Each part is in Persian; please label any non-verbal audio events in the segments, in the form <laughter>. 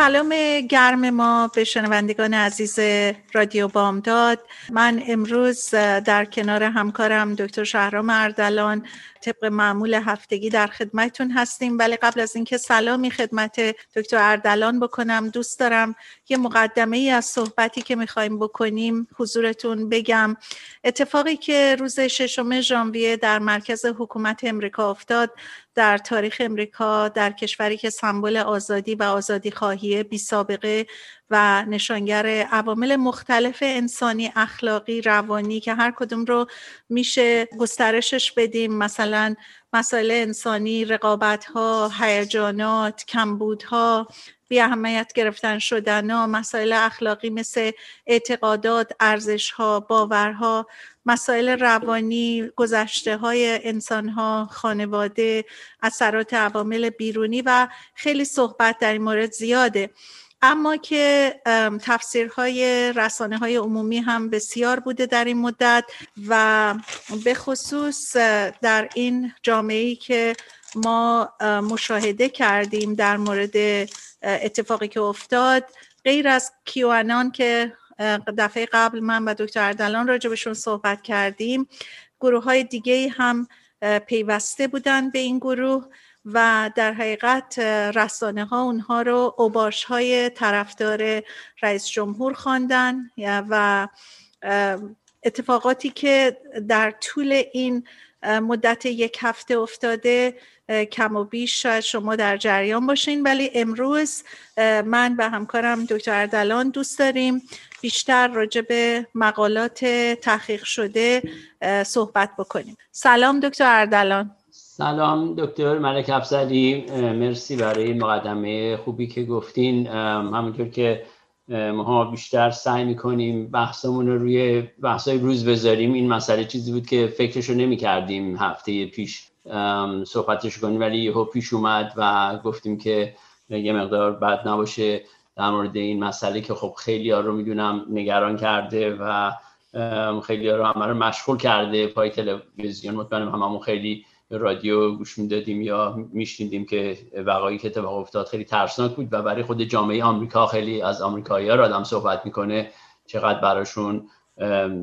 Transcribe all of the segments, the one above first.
سلام گرم ما به شنوندگان عزیز رادیو بامداد. من امروز در کنار همکارم دکتر شهرام اردلان طبق معمول هفتگی در خدمتتون هستیم. ولی قبل از اینکه سلامی خدمت دکتر اردلان بکنم دوست دارم یه مقدمه ای از صحبتی که می‌خوایم بکنیم حضورتون بگم. اتفاقی که روز ششم ژانویه در مرکز حکومت امریکا افتاد در تاریخ امریکا در کشوری که سمبل آزادی و آزادی خواهی بی سابقه و نشانگر عوامل مختلف انسانی اخلاقی روانی که هر کدوم رو میشه گسترشش بدیم. مثلا مسائل انسانی رقابت ها هیجانات کمبودها بی اهمیت گرفتن شدن ها مسائل اخلاقی مثل اعتقادات ارزش ها باورها مسائل روانی گذشته های انسان ها خانواده اثرات عوامل بیرونی و خیلی صحبت در این مورد زیاده. اما که تفسیرهای رسانه های عمومی هم بسیار بوده در این مدت و به خصوص در این جامعه که ما مشاهده کردیم در مورد اتفاقی که افتاد غیر از کیوانان که دفعه قبل من و دکتر اردلان راجبشون صحبت کردیم گروه های دیگه هم پیوسته بودن به این گروه و در حقیقت رسانه ها اونها رو اوباش های طرفدار رئیس جمهور خواندن و اتفاقاتی که در طول این مدت یک هفته افتاده کم و بیش شاید شما در جریان باشین. ولی امروز من و همکارم دکتر اردلان دوست داریم بیشتر راجع به مقالات تحقیق شده صحبت بکنیم. سلام دکتر اردلان. سلام دکتر ملک افزلی مرسی برای مقدمه خوبی که گفتین. همونطور که ما بیشتر سعی می‌کنیم بحثمون رو روی بحثای روز بذاریم. این مسئله چیزی بود که فکرشو نمی کردیم هفته پیش صحبتش کنیم ولی یهو پیش اومد و گفتیم که یه مقدار بد نباشه در مورد این مسئله که خب خیلی ها رو می‌دونم نگران کرده و خیلی ها رو همه رو مشغول کرده. پای تلویزیون مطمئنم هممون خیلی رادیو گوش می‌دادیم یا میشنیدیم که وقایی که اتفاق افتاد خیلی ترسناک بود و برای خود جامعه آمریکا خیلی از آمریکایی ها آدم صحبت می‌کنه چقدر براشون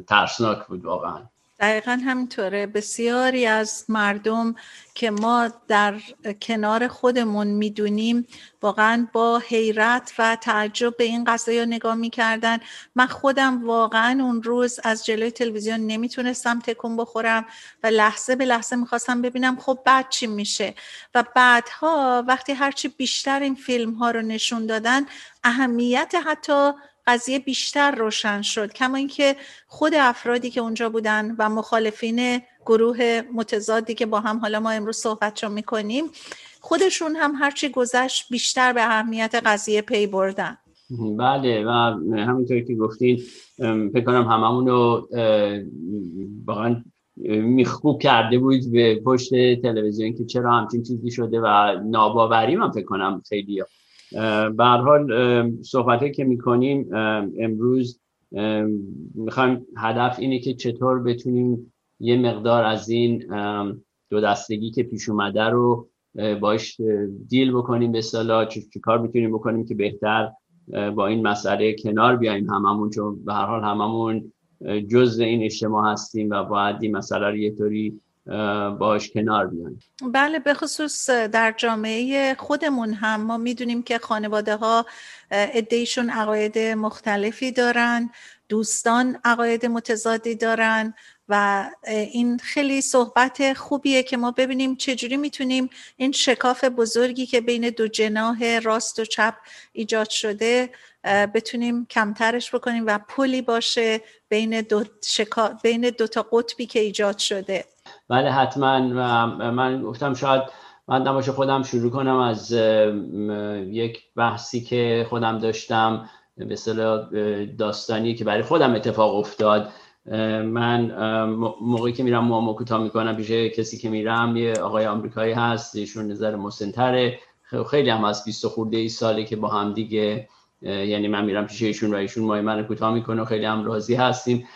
ترسناک بود واقعا. دقیقا همینطوره. بسیاری از مردم که ما در کنار خودمون می‌دونیم واقعا با حیرت و تعجب به این قضایی نگاه می‌کردن. من خودم واقعا اون روز از جلوی تلویزیون نمی‌تونستم تکون بخورم و لحظه به لحظه می‌خواستم ببینم خب بعد چی میشه. و بعدها وقتی هرچی بیشتر این فیلم ها رو نشون دادن اهمیت حتی قضیه بیشتر روشن شد کما اینکه خود افرادی که اونجا بودن و مخالفین گروه متضادی که با هم حالا ما امروز صحبت می‌کنیم خودشون هم هرچی گذشت بیشتر به اهمیت قضیه پی بردن. بله و همینطوری که گفتین فکر کنم هممون رو واقعا میخوب کرده بود به پشت تلویزیون که چرا همچین چیزی شده و ناباوری من فکر کنم خیلی به حال صحبت که می‌کنیم امروز می‌خوایم هدف اینه که چطور بتونیم یه مقدار از این دو دستگی که پیش اومده رو باش دیل بکنیم به صلاح چه کار می‌تونیم بکنیم که بهتر با این مسئله کنار بیایم هممون چون به هر حال هممون جز این اجتماع هستیم و باید این مسئله رو یه طوری باش کنار بیان. بله به خصوص در جامعه خودمون هم. ما می‌دونیم که خانواده ها ادهیشون عقاید مختلفی دارن دوستان عقاید متضادی دارن و این خیلی صحبت خوبیه که ما ببینیم چجوری می‌تونیم این شکاف بزرگی که بین دو جناح راست و چپ ایجاد شده بتونیم کمترش بکنیم و پلی باشه بین دو, شکا... بین دو تا قطبی که ایجاد شده. بله حتما. من گفتم شاید من دماش خودم شروع کنم از یک بحثی که خودم داشتم به داستانی که برای خودم اتفاق افتاد. من موقعی که میرم معما کوتاه می‌کنم پیش کسی که میرم یه آقای آمریکایی هست ایشون نظر مسنتره. خیلی هم از 20 خورده ای ساله که با هم دیگه یعنی من میرم پیش ایشون و ایشون مای من کوتاه می‌کنه خیلی هم راضی هستیم.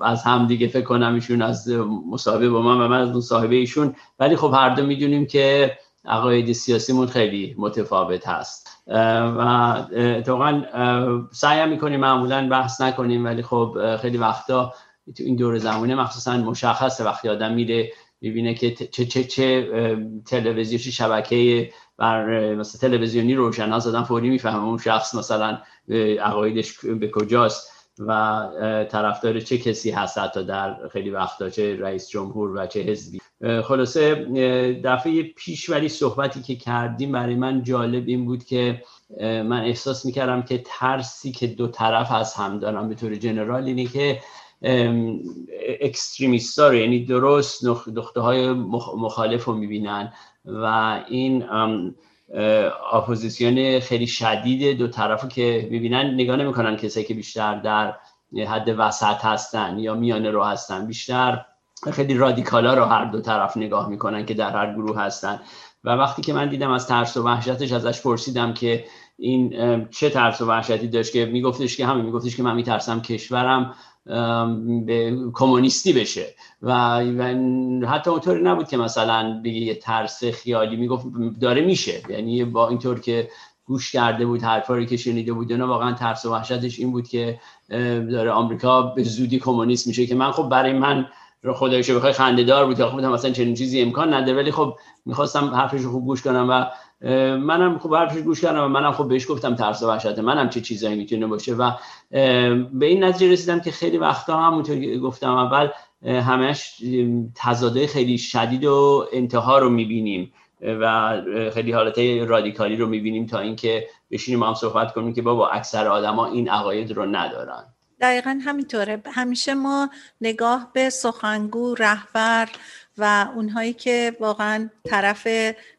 از هم دیگه فکر کنم ایشون از مصاحبه با من و من از مصاحبه ایشون. ولی خب هر دو می‌دونیم که عقاید سیاسیمون خیلی متفاوت هست. و اتفاقا سعی می‌کنیم معمولا بحث نکنیم ولی خب خیلی وقتا تو این دور زمانه مخصوصا مشخصه وقتی آدم میره می‌بینه که چه چه چه تلویزیون شبکه بر مثلا تلویزیونی روشن ها زدن فوری می‌فهمه اون شخص مثلا عقایدش به کجاست. و طرفدار چه کسی هست حتی در خیلی وقتا چه رئیس جمهور و چه حزبی. خلاصه دفعه پیش ولی صحبتی که کردیم برای من جالب این بود که من احساس می‌کردم که ترسی که دو طرف از هم دارن به طور جنرال اینه که اکستریمیست رو یعنی درست نقطه های مخالف رو می‌بینن و این اپوزیسیون خیلی شدید دو طرف که می‌بینن نگاه نمی‌کنن کسایی که بیشتر در حد وسط هستن یا میانه رو هستن. بیشتر خیلی رادیکالا رو هر دو طرف نگاه می‌کنن که در هر گروه هستن. و وقتی که من دیدم از ترس و وحشتش ازش پرسیدم که این چه ترس و وحشتی داشت که میگفتش که همین میگفتش که من میترسم کشورم. کمونیستی بشه. و حتی اونطوری نبود که مثلا بگه یه ترس خیالی می‌گفت داره میشه. یعنی با اینطور که گوش کرده بود حرفا که شنیده بود نه واقعا ترس و وحشتش این بود که داره آمریکا به زودی کمونیست میشه که من خب برای من خدایشو بخوای خندهدار بود خب مثلا چنین چیزی امکان نداره. ولی خب می‌خواستم حرفش رو خوب گوش کنم و منم خب حرفش گوش کردم و منم خب بهش گفتم ترس و وحشت منم چه چیزایی می‌تونه باشه و به این نتیجه رسیدم که خیلی وقتا همونطور گفتم اول همش تضاده خیلی شدید و انتها رو می‌بینیم و خیلی حالت رادیکالی رو می‌بینیم تا اینکه بشینیم هم صحبت کنیم که بابا اکثر آدما این عقاید رو ندارن. دقیقا همینطوره. همیشه ما نگاه به سخنگو رهبر و اونهایی که واقعا طرف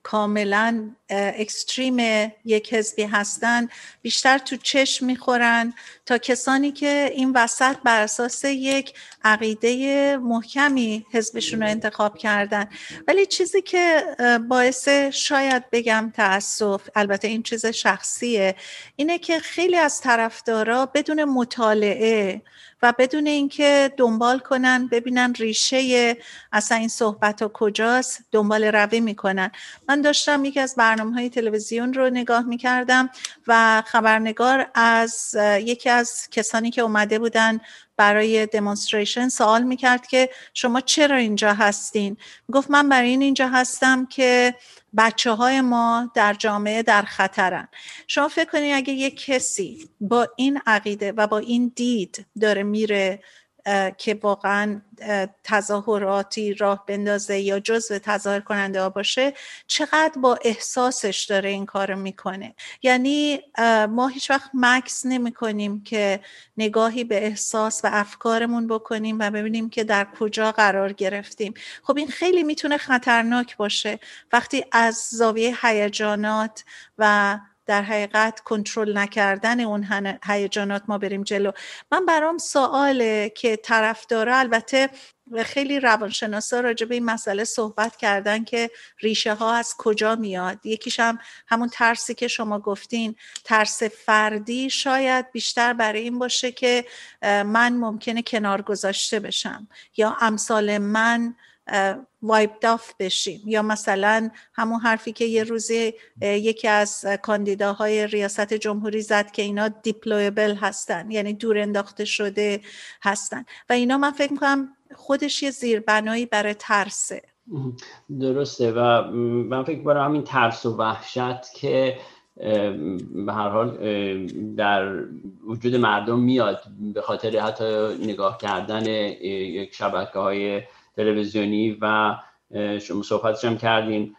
کاملا اکستریم یک حزبی هستن بیشتر تو چشم می‌خورن تا کسانی که این وسط بر اساس یک عقیده محکمی حزبشون رو انتخاب کردن. ولی چیزی که باعث شاید بگم تاسف البته این چیز شخصیه اینه که خیلی از طرفدارا بدون مطالعه و بدون اینکه دنبال کنن ببینن ریشه اصلا این صحبت ها کجاست دنبال روی می‌کنن. من داشتم یکی از برنامه های تلویزیون رو نگاه می‌کردم و خبرنگار از یکی از کسانی که اومده بودن برای دمونستریشن سوال می‌کرد که شما چرا اینجا هستین؟ گفت من برای این اینجا هستم که بچه های ما در جامعه در خطرن. شما فکر کنید اگه یک کسی با این عقیده و با این دید داره میره که واقعا تظاهراتی راه بندازه یا جزو تظاهر کننده ها باشه چقدر با احساسش داره این کار می‌کنه. یعنی ما هیچ وقت مکس نمی کنیم که نگاهی به احساس و افکارمون بکنیم و ببینیم که در کجا قرار گرفتیم. خب این خیلی می‌تونه خطرناک باشه. وقتی از زاویه هیجانات و در حقیقت کنترل نکردن اون هیجانات ما بریم جلو. من برام سواله که طرفدارا البته خیلی روانشناسا راجع به این مسئله صحبت کردن که ریشه ها از کجا میاد. یکیش هم همون ترسی که شما گفتین ترس فردی شاید بیشتر برای این باشه که من ممکنه کنار گذاشته بشم یا امثال من wiped off بشیم. یا مثلا همون حرفی که یه روزی یکی از کاندیداهای ریاست جمهوری زد که اینا deplorable هستن یعنی دور انداخته شده هستن. و اینا من فکر می‌کنم خودش یه زیربنایی برای ترسه. درسته. و من فکر کنم همین ترس و وحشت که به هر حال در وجود مردم میاد به خاطر حتی نگاه کردن یک شبکه های تلویزیونی و شما صحبتش هم کردین.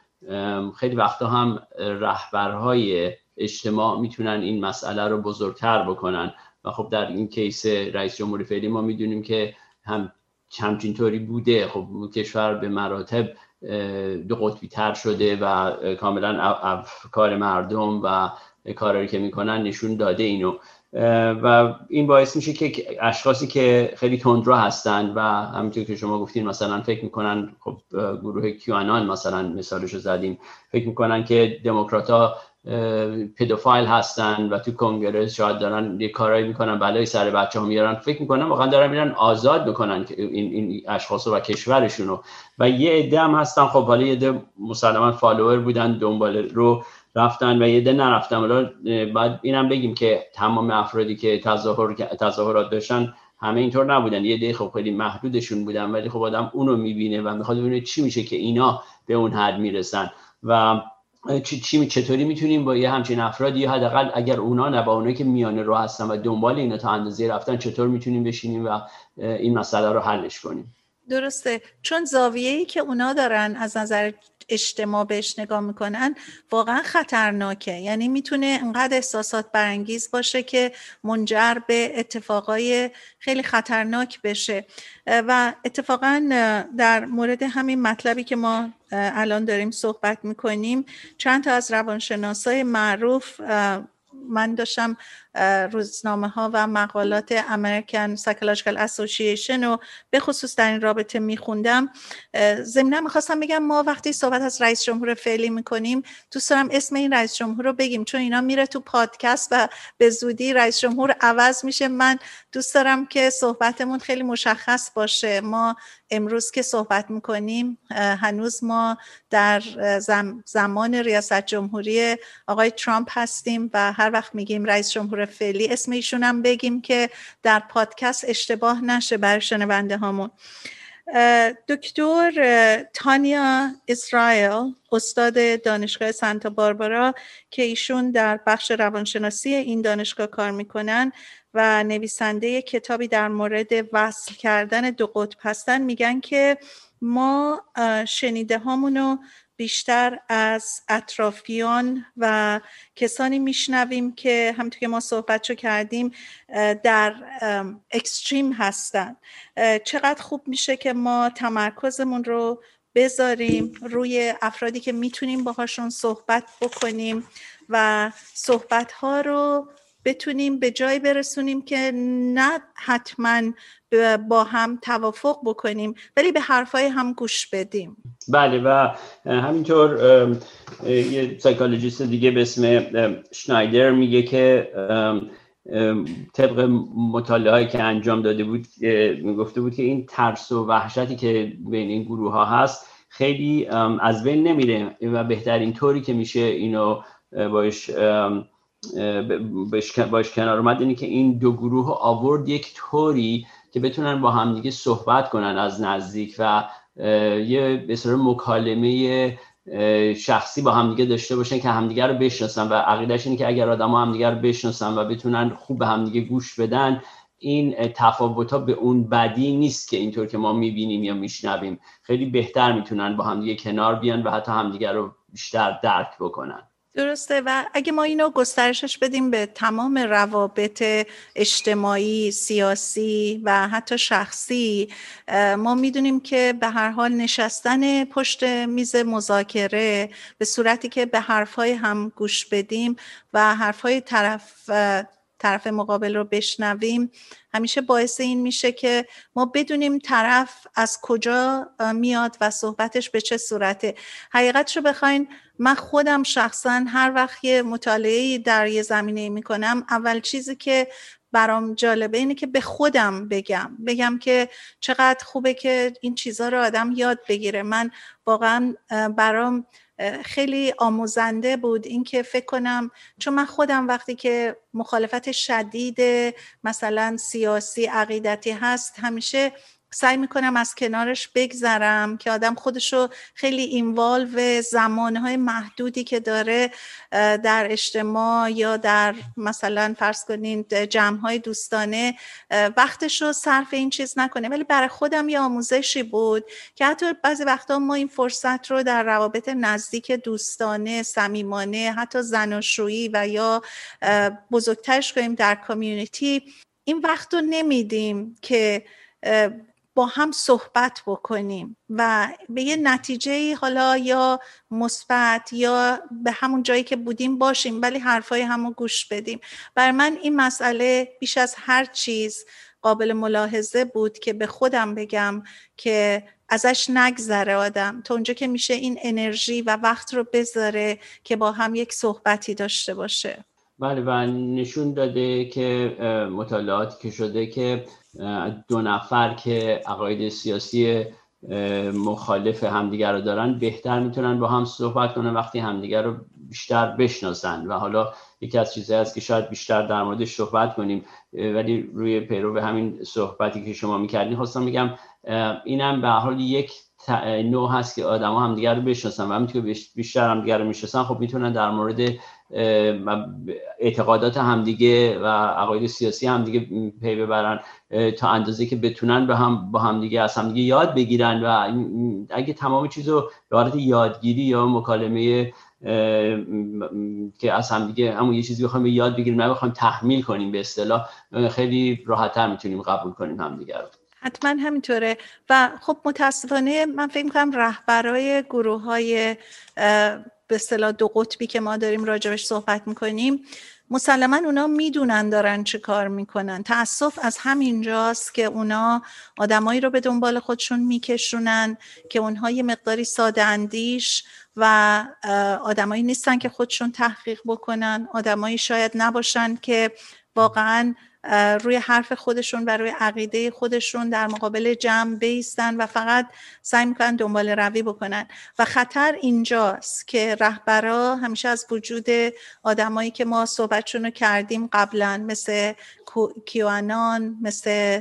خیلی وقتا هم رهبرهای اجتماع می‌تونن این مسئله رو بزرگتر بکنن. و خب در این کیس رئیس جمهوری فعلی ما می‌دونیم که هم همچین طوری بوده. خب کشور به مراتب دو قطبی تر شده و کاملا افکار مردم و کارهایی که می‌کنن نشون داده اینو. و این باعث میشه که اشخاصی که خیلی تندرو هستن و همینطور که شما گفتین مثلا فکر می‌کنن خب گروه کیوانان مثلا مثالش رو زدیم. فکر می‌کنن که دموکرات پدوفایل هستن و تو کنگره شاید دارن یه کارایی می‌کنن بلای سر بچه ها میارن. فکر می‌کنن واقعا دارن میرن آزاد می‌کنن این, این اشخاص و کشورشونو و یه عده هم هستن خب حالا یه عده مسلما فالوور بودن دنبال رو رفتن و یه ده نرفتن. حالا بعد اینم بگیم که تمام افرادی که تظاهر تظاهرات داشتن همه اینطور نبودن. یه ده خب خیلی محدودشون بودن ولی خب آدم اونو می‌بینه و می‌خواد ببینه چی میشه که اینا به اون حد می‌رسن. و چی چطوری می‌تونیم با یه همچین افرادی یا حداقل اگر اونا نه با اونایی که میانه رو هستن و دنبال اینا تا اندازه رفتن چطور می‌تونیم بشینیم و این مسئله رو حلش کنیم؟ درسته. چون زاویه‌ای که اونا دارن از نظر اجتماع بهش نگاه می‌کنن واقعا خطرناکه. یعنی می‌تونه انقدر احساسات برانگیز باشه که منجر به اتفاقای خیلی خطرناک بشه. و اتفاقا در مورد همین مطلبی که ما الان داریم صحبت می‌کنیم چند تا از روانشناسای معروف من داشتم روزنامه ها و مقالات American Psychological Association رو به خصوص در این رابطه میخوندم. ضمنا می‌خواستم بگم ما وقتی صحبت از رئیس جمهور فعلی می‌کنیم دوست دارم اسم این رئیس جمهور رو بگیم چون اینا میره تو پادکست و به زودی رئیس جمهور عوض میشه. من دوست دارم که صحبتمون خیلی مشخص باشه. ما امروز که صحبت می‌کنیم هنوز ما در زمان ریاست جمهوری آقای ترامپ هستیم و هر وقت میگیم رئیس جمهور فعلی اسم ایشون هم بگیم که در پادکست اشتباه نشه برای شنونده هامون. دکتر تانیا اسرائیل استاد دانشگاه سانتا باربارا که ایشون در بخش روانشناسی این دانشگاه کار می‌کنن و نویسنده کتابی در مورد وصل کردن دو قطب هستن میگن که ما شنیده هامونو بیشتر از اطرافیان و کسانی میشنویم که همونطور که ما صحبت کردیم در اکستریم هستن. چقدر خوب میشه که ما تمرکزمون رو بذاریم روی افرادی که می‌تونیم باهاشون صحبت بکنیم و صحبت ها رو بتونیم به جای برسونیم که نه حتما با هم توافق بکنیم ولی به حرفای هم گوش بدیم. بله و همینطور یه سایکولوژیست دیگه به اسم شنایدر میگه که طبق مطالعه که انجام داده بود گفته بود که این ترس و وحشتی که بین این گروه ها هست خیلی از بین نمیره و بهترین طوری که میشه اینو باش باش کنار اومد اینه که این دو گروه آورد یک طوری که بتونن با همدیگه صحبت کنن از نزدیک و یه به مکالمه شخصی با همدیگه داشته باشن که همدیگه رو بشناسن و عقیدش اینه که اگر آدم ها همدیگه رو بشناسن و بتونن خوب به همدیگه گوش بدن این تفاوت ها به اون بدی نیست که اینطور که ما می‌بینیم یا میشنویم. خیلی بهتر می‌تونن با همدیگه کنار بیان و حتی همدیگه رو بیشتر درک بکنن. درسته. و اگه ما اینو گسترشش بدیم به تمام روابط اجتماعی، سیاسی و حتی شخصی ما می‌دونیم که به هر حال نشستن پشت میز مذاکره به صورتی که به حرفهای هم گوش بدیم و حرفهای طرف طرف مقابل رو بشنویم. همیشه باعث این میشه که ما بدونیم طرف از کجا میاد و صحبتش به چه صورته. حقیقتش رو بخواین من خودم شخصا هر وقت یه مطالعه در یه زمینه می‌کنم اول چیزی که برام جالبه اینه که به خودم بگم. بگم که چقدر خوبه که این چیزها رو آدم یاد بگیره. من واقعا برام خیلی آموزنده بود. اینکه فکر کنم چون من خودم وقتی که مخالفت شدید مثلا سیاسی عقیدتی هست همیشه سعی می‌کنم از کنارش بگذرم که آدم خودشو خیلی اینوالو زمانهای محدودی که داره در اجتماع یا در مثلا فرض کنین جمعهای دوستانه وقتش رو صرف این چیز نکنه. ولی برای خودم یه آموزشی بود که حتی بعضی وقتا ما این فرصت رو در روابط نزدیک دوستانه صمیمانه حتی زناشویی و یا بزرگترش کنیم در کامیونیتی این وقت رو نمیدیم که با هم صحبت بکنیم و به یه نتیجه حالا یا مثبت یا به همون جایی که بودیم باشیم ولی حرفای همو گوش بدیم. بر من این مسئله بیش از هر چیز قابل ملاحظه بود که به خودم بگم که ازش نگذره آدم. تا اونجا که میشه این انرژی و وقت رو بذاره که با هم یک صحبتی داشته باشه. بله و نشون داده که مطالعاتی که شده که دو نفر که عقاید سیاسی مخالف همدیگر رو دارن بهتر می‌تونن با هم صحبت کنن وقتی همدیگر رو بیشتر بشناسن. و حالا یکی از چیزهایی است که شاید بیشتر در موردش صحبت کنیم ولی روی پیرو به همین صحبتی که شما می‌کردین خواستم میگم اینم به حال یک نوع هست که آدما همدیگر رو بشناسن و همین که بیشتر همدیگر رو می‌شناسن. خب می‌تونن در مورد اعتقادات همدیگه و عقاید سیاسی همدیگه پی ببرن تا اندازه که بتونن به هم با همدیگه از همدیگه یاد بگیرن و اگه تمام چیز رو به حالت یادگیری یا مکالمه که از همدیگه همون یه چیزی بخوایم یاد بگیریم نه بخوایم تحمیل کنیم به اصطلاح خیلی راحتتر می‌تونیم قبول کنیم همدیگه رو. حتما همینطوره. و خب متاسفانه من فکر می‌کنم رهبرای گروه های به اصطلاح دو قطبی که ما داریم راجبش صحبت می‌کنیم. مسلما اونا می‌دونن دارن چه کار می‌کنن. تاسف از همینجاست که اونا آدمایی رو به دنبال خودشون میکشونن که اونها یه مقداری ساده اندیش و آدمایی نیستن که خودشون تحقیق بکنن. آدمایی شاید نباشن که واقعا روی حرف خودشون و روی عقیده خودشون در مقابل جمع بیستن و فقط سعی می‌کنن دنبال روی بکنن. و خطر اینجاست که رهبرا همیشه از وجود آدمایی که ما صحبتشون رو کردیم قبلا مثل کیوانان مثل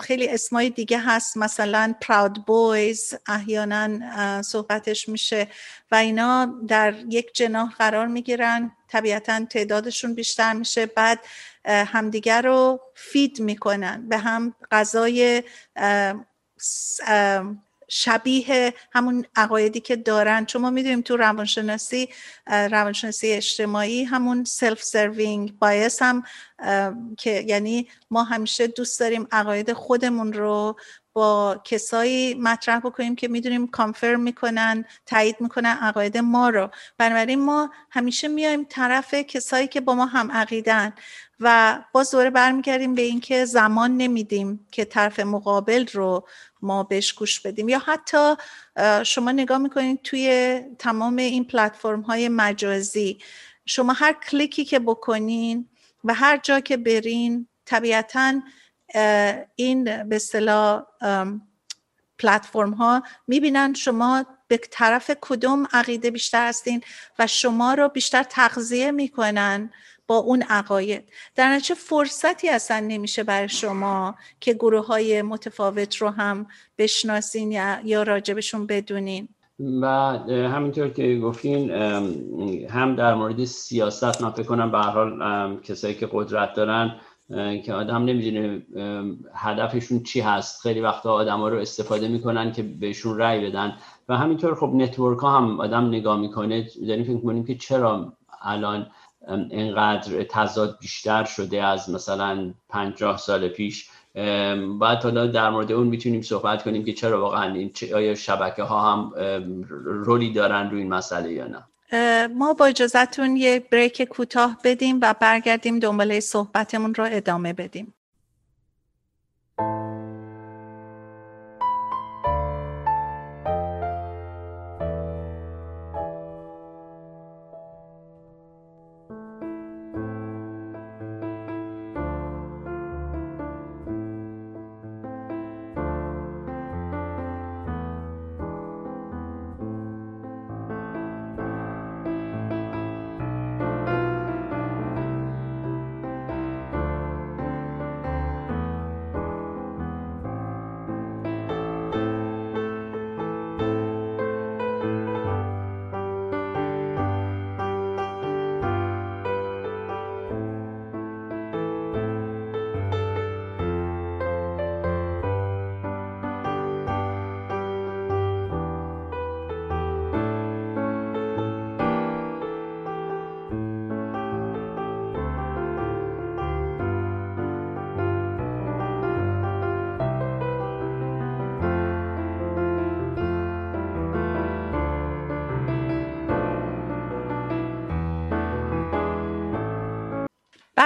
خیلی اسمای دیگه هست مثلا پراود بویز احیانا صحبتش میشه و اینا در یک جناح قرار می‌گیرن. طبیعتا تعدادشون بیشتر میشه. بعد همدیگر رو feed می‌کنن. به هم غذای شبیه همون عقایدی که دارن. چون ما می‌دونیم تو روانشناسی روانشناسی اجتماعی همون self-serving bias هم که یعنی ما همیشه دوست داریم عقاید خودمون رو با کسایی مطرح بکنیم که می‌دونیم confirm می‌کنن تایید می‌کنن عقاید ما رو. بنابراین ما همیشه میایم طرف کسایی که با ما هم عقیدن و باز دوره برمیگردیم به اینکه زمان نمیدیم که طرف مقابل رو ما بهش گوش بدیم. یا حتی شما نگاه می‌کنید توی تمام این پلتفرم های مجازی شما هر کلیکی که بکنین و هر جا که برین طبیعتا این به اصطلاح پلتفرم ها می‌بینن شما به طرف کدوم عقیده بیشتر هستین و شما رو بیشتر تغذیه می‌کنن با اون عقاید. در نتیجه فرصتی اصلا نمیشه برای شما که گروه های متفاوت رو هم بشناسین یا, یا راجبشون بدونین. و همینطور که گفتین هم در مورد سیاست من فکر کنم به حال کسایی که قدرت دارن که آدم نمی‌دونه هدفشون چی هست. خیلی وقتا آدم ها رو استفاده می‌کنن که بهشون رأی بدن. و همینطور خب نتورک ها هم آدم نگاه می‌کنه. داریم فکر کنیم که چرا الان اینقدر تضاد بیشتر شده از مثلا پنجاه سال پیش. باید حالا در مورد اون می‌تونیم صحبت کنیم که چرا واقعا این آیا شبکه ها هم رولی دارن روی این مسئله یا نه. ما با اجازتون یه بریک کوتاه بدیم و برگردیم دنباله صحبتمون رو ادامه بدیم.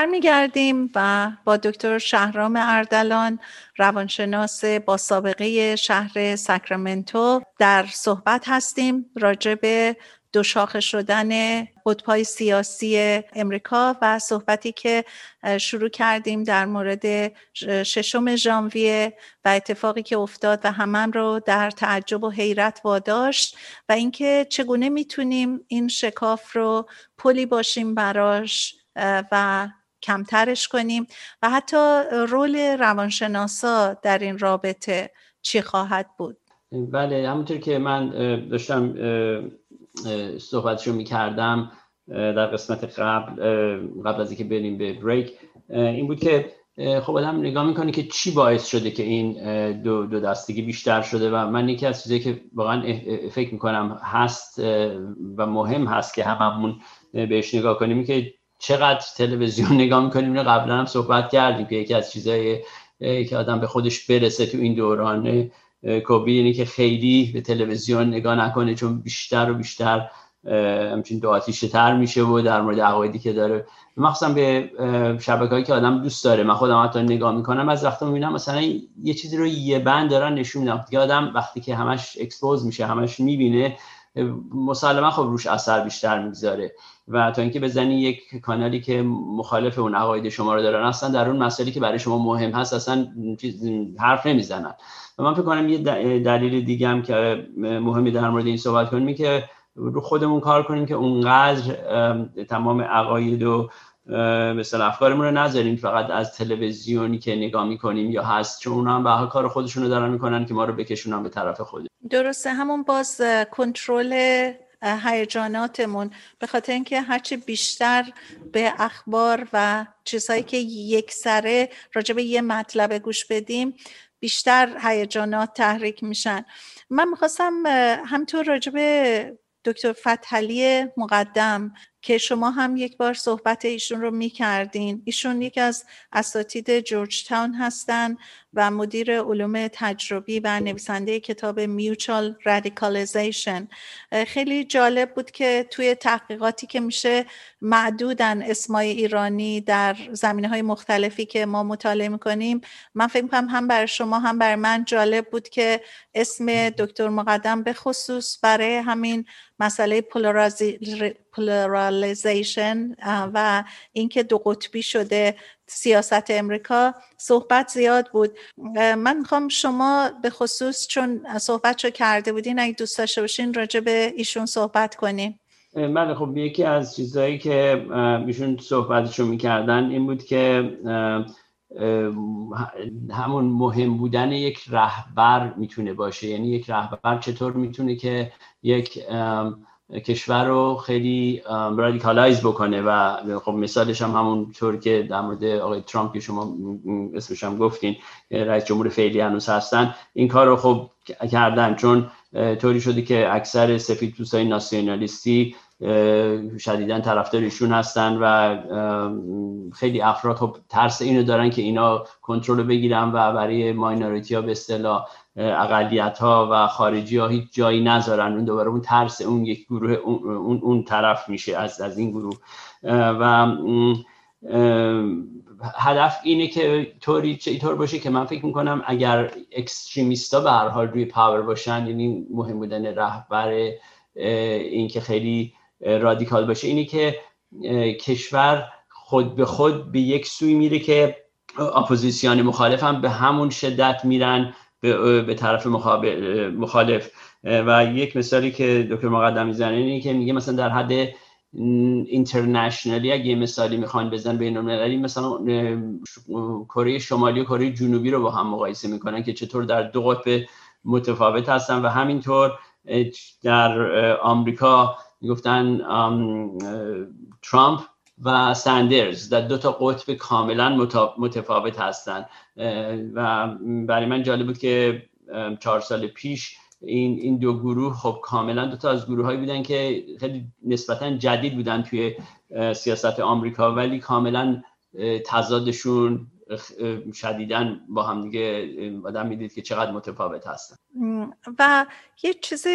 برمیگردیم و با دکتر شهرام اردلان روانشناس با سابقه شهر ساکرامنتو در صحبت هستیم راجع به دو شاخه شدن قطبهای سیاسی امریکا و صحبتی که شروع کردیم در مورد ششم ژانویه و اتفاقی که افتاد و همم رو در تعجب و حیرت واداشت و اینکه چگونه می‌تونیم این شکاف رو پلی باشیم براش و کمترش کنیم و حتی رول روانشناسا در این رابطه چی خواهد بود؟ بله همونطور که من داشتم صحبتشو می‌کردم در قسمت قبل قبل از اینکه بریم به بریک این بود که خب آدم نگاه می‌کنه که چی باعث شده که این دو, دو دستگی بیشتر شده و من یکی از چیزایی که واقعا فکر می‌کنم هست و مهم هست که هممون بهش نگاه کنیم که چقدر تلویزیون <laughs> نگاه می‌کنیم؟ قبلا هم صحبت کردیم که یکی از چیزایی که آدم به خودش برسه تو این دوران کوبی اینه که خیلی به تلویزیون نگاه نکنه چون بیشتر و بیشتر همچین دو تر میشه و در مورد عقایدی که داره. مخصوصا به شبکه هایی که آدم دوست داره. من خودم حتی نگاه می‌کنم از وقتا می‌بینم مثلا یه چیزی رو یه بند دارن نشون میدن. دیگه آدم وقتی که همش اکسپوز میشه همش می‌بینه مسلما خب روش اثر بیشتر می‌گذاره و تا اینکه بزنی یک کانالی که مخالف اون عقاید شما رو دارن اصلا در اون مسئله که برای شما مهم هست اصلا حرف نمی‌زنن. و من فکر کنم یه دلیل دیگه هم که مهمی در مورد این صحبت کنیم که رو خودمون کار کنیم که اونقدر تمام عقاید و مثل افکارمون رو نذاریم. فقط از تلویزیونی که نگاه می‌کنیم یا هست چون اونا هم به کار خودشون رو دارن می‌کنن که ما رو بکشونن به طرف خود درسته. همون باز کنترل هیجاناتمون. به خاطر اینکه هرچی بیشتر به اخبار و چیزهایی که یک سره راجع یه مطلب گوش بدیم بیشتر هیجانات تحریک میشن. من می‌خواستم همطور راجع به دکتر فتحعلی مقدم که شما هم یک بار صحبت ایشون رو می‌کردین. ایشون یکی از اساتید جورج تاون هستن و مدیر علوم تجربی و نویسنده کتاب Mutual Radicalization خیلی جالب بود که توی تحقیقاتی که میشه معدودن اسمای ایرانی در زمینه های مختلفی که ما مطالعه می‌کنیم. من فکر کنم هم برای شما هم برای من جالب بود که اسم دکتر مقدم به خصوص برای همین مسئله پولارالیزیشن و اینکه دو قطبی شده سیاست امریکا صحبت زیاد بود. من می‌خوام شما به خصوص چون صحبت رو کرده بودین اگه دوست داشته باشین راجع به ایشون صحبت کنیم. بله خب یکی از چیزهایی که ایشون صحبتشو می‌کردن این بود که همون مهم بودن یک رهبر می‌تونه باشه. یعنی یک رهبر چطور می‌تونه که یک کشور رو خیلی radicalize بکنه و خب مثالش هم همون طور که در مورد آقای ترامپ که شما اسمش هم گفتین رئیس جمهور فعلی هنوز هستن این کار رو خب کردن. چون طوری شده که اکثر سفید های ناسیونالیستی شدیدا طرفدار ایشون هستن و خیلی افراد خب ترس اینو دارن که اینا کنترل بگیرن و برای ماینوریتی ها به اصطلاح اقلیت ها و خارجی ها هیچ جایی نذارن. اون دوباره اون ترس اون یک گروه اون, اون طرف میشه از, از این گروه. و هدف اینه که طوری طور باشه که من فکر می‌کنم اگر اکستریمیستا به هر حال روی پاور باشن یعنی مهم بودن رهبر این که خیلی رادیکال باشه اینه که کشور خود به خود به یک سوی میره که اپوزیسیون مخالف هم به همون شدت میرن. به, طرف مخالف. و یک مثالی که دکتر مقدم می‌زنه اینه که میگه مثلا در حد international ی اگه یه مثالی می‌خوان بزنن بین المللی مثلا کره شمالی و کره جنوبی رو با هم مقایسه می‌کنن که چطور در دو قطب متفاوت هستن. و همینطور در آمریکا می‌گفتن ترامپ و سندرز در دو تا قطب کاملا متفاوت هستند و برای من جالب بود که چهار سال پیش این این دو گروه خب کاملا دو تا از گروه هایی بودن که خیلی نسبتا جدید بودن توی سیاست آمریکا ولی کاملا تضادشون شدیدن با هم دیگه آدم می‌دید که چقدر متفاوت هستن. و یه چیز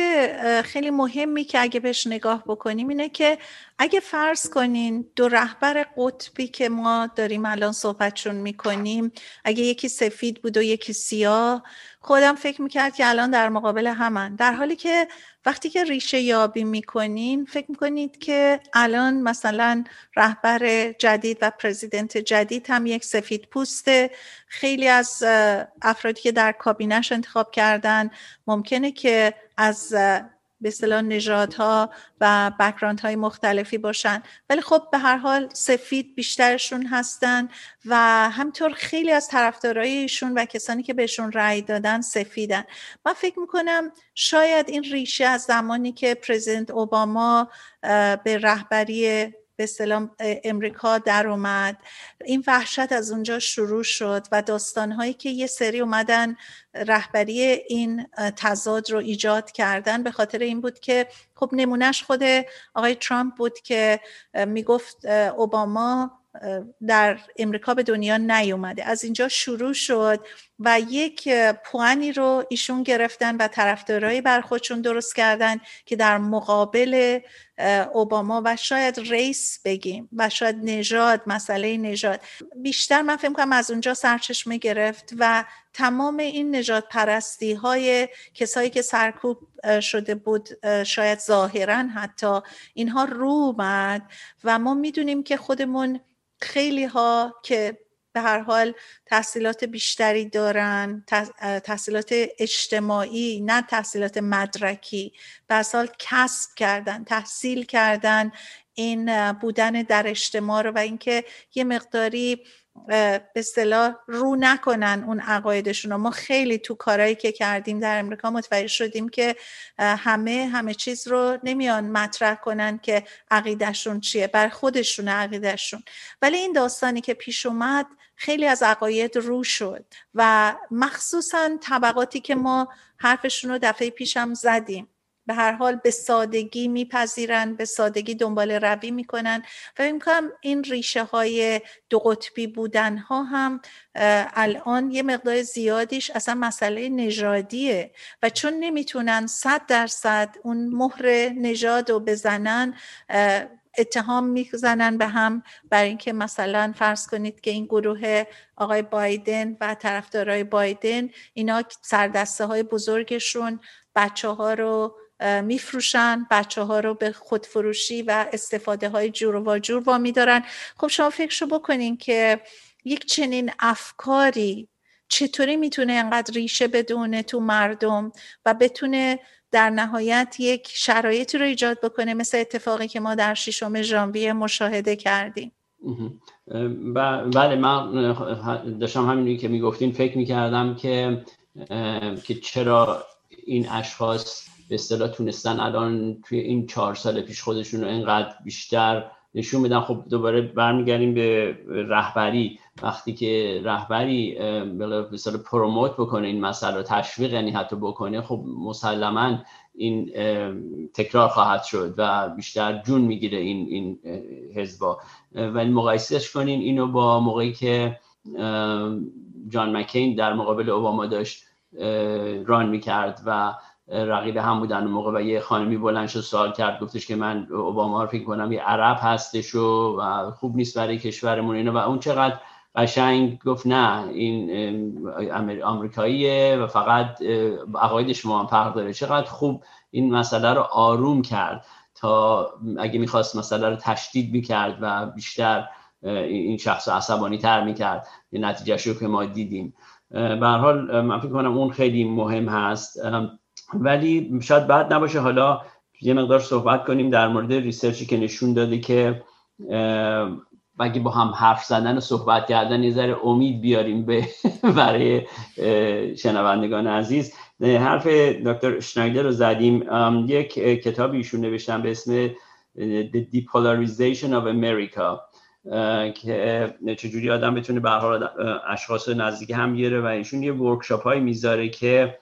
خیلی مهمی که اگه بهش نگاه بکنیم اینه که اگه فرض کنین دو رهبر قطبی که ما داریم الان صحبتشون می‌کنیم اگه یکی سفید بود و یکی سیاه خودم فکر می‌کرد که الان در مقابل همن. در حالی که وقتی که ریشه یابی می‌کنین فکر می‌کنید که الان مثلا رهبر جدید و پرزیدنت جدید هم یک سفید پوسته. خیلی از افرادی که در کابینش انتخاب کردن ممکنه که از به اصطلاح نژادها و بکراند های مختلفی باشن. ولی خب به هر حال سفید بیشترشون هستن و همطور خیلی از طرفدارایشون و کسانی که بهشون رأی دادن سفیدن. من فکر می‌کنم شاید این ریشه از زمانی که پرزیدنت اوباما به رهبری به سلام امریکا در اومد. این وحشت از اونجا شروع شد و داستانهایی که یه سری اومدن رهبری این تضاد رو ایجاد کردن به خاطر این بود که خب نمونهش خود آقای ترامپ بود که می‌گفت اوباما در امریکا به دنیا نیومده. از اینجا شروع شد و یک پوانی رو ایشون گرفتن و طرفدارایی بر خودشون درست کردن که در مقابل اوباما و شاید ریس بگیم و شاید نژاد مسئله نژاد. بیشتر من فکر کنم از اونجا سرچشمه گرفت و تمام این نجات پرستی های کسایی که سرکوب شده بود شاید ظاهرا حتی اینها رو اومد و ما می‌دونیم که خودمون خیلی ها که به هر حال تحصیلات بیشتری دارن تحصیلات اجتماعی نه تحصیلات مدرکی به سال کسب کردن تحصیل کردن این بودن در اجتماع رو و اینکه یه مقداری به اصطلاح رو نکنن اون عقایدشون ما خیلی تو کارهایی که کردیم در امریکا متوجه شدیم که همه همه چیز رو نمیان مطرح کنن که عقیدشون چیه بر خودشون عقیدشون ولی این داستانی که پیش اومد خیلی از عقاید رو شد و مخصوصا طبقاتی که ما حرفشون رو دفعه پیشم زدیم. به هر حال به سادگی میپذیرن به سادگی دنبال روی می‌کنن و می‌کنم این ریشه های دو قطبی بودن ها هم الان یه مقدار زیادیش اصلا مسئله نژادیه و چون نمی‌تونن صد درصد اون مهر نژاد رو بزنن اتهام می‌زنن به هم برای اینکه مثلا فرض کنید که این گروه آقای بایدن و طرفدارای بایدن اینا سردسته های بزرگشون بچه ها رو میفروشن بچه ها رو به خودفروشی و استفاده های جور و واجور با میدارن خب شما فکرشو بکنین که یک چنین افکاری چطوری می‌تونه انقدر ریشه بدونه تو مردم و بتونه در نهایت یک شرایطی رو ایجاد بکنه؟ مثل اتفاقی که ما در ششم ژانویه مشاهده کردیم. بله من داشتم همینی که می‌گفتین فکر می‌کردم که که چرا این اشخاص به اصطلاح تونستن الان توی این چهار سال پیش خودشون رو اینقدر بیشتر نشون بدن خب دوباره برمیگردیم به رهبری. وقتی که رهبری به اصطلاح پروموت بکنه این مسئله رو تشویق یعنی حتی بکنه خب مسلما این تکرار خواهد شد و بیشتر جون می‌گیره این این حزبا. ولی مقایسهش کنین اینو با موقعی که جان مکین در مقابل اوباما داشت ران می‌کرد و رقیب هم بودن اون موقع و یه خانمی بلند شد سوال کرد گفتش که من اوباما رو فکر کنم یه عرب هستش و, خوب نیست برای کشورمون اینو و اون چقدر قشنگ گفت نه این آمریکاییه و فقط عقاید شما هم فرق داره. چقدر خوب این مسئله رو آروم کرد تا اگه می‌خواست مسئله رو تشدید می‌کرد و بیشتر این شخص رو عصبانی تر می‌کرد. نتیجه رو که ما دیدیم. به حال من فکر کنم اون خیلی مهم هست. ولی شاید بعد نباشه. حالا یه مقدار صحبت کنیم در مورد ریسرچی که نشون داده که اگه با هم حرف زدن و صحبت کردن یه ذره امید بیاریم به <laughs> برای شنوندگان عزیز. حرف دکتر شنایدر رو زدیم. یک کتابی ایشون نوشتن به اسم The Depolarization of America. که چجوری آدم بتونه به اشخاص نزدیک هم بیاره و ایشون یه ورکشاپ های می‌ذاره که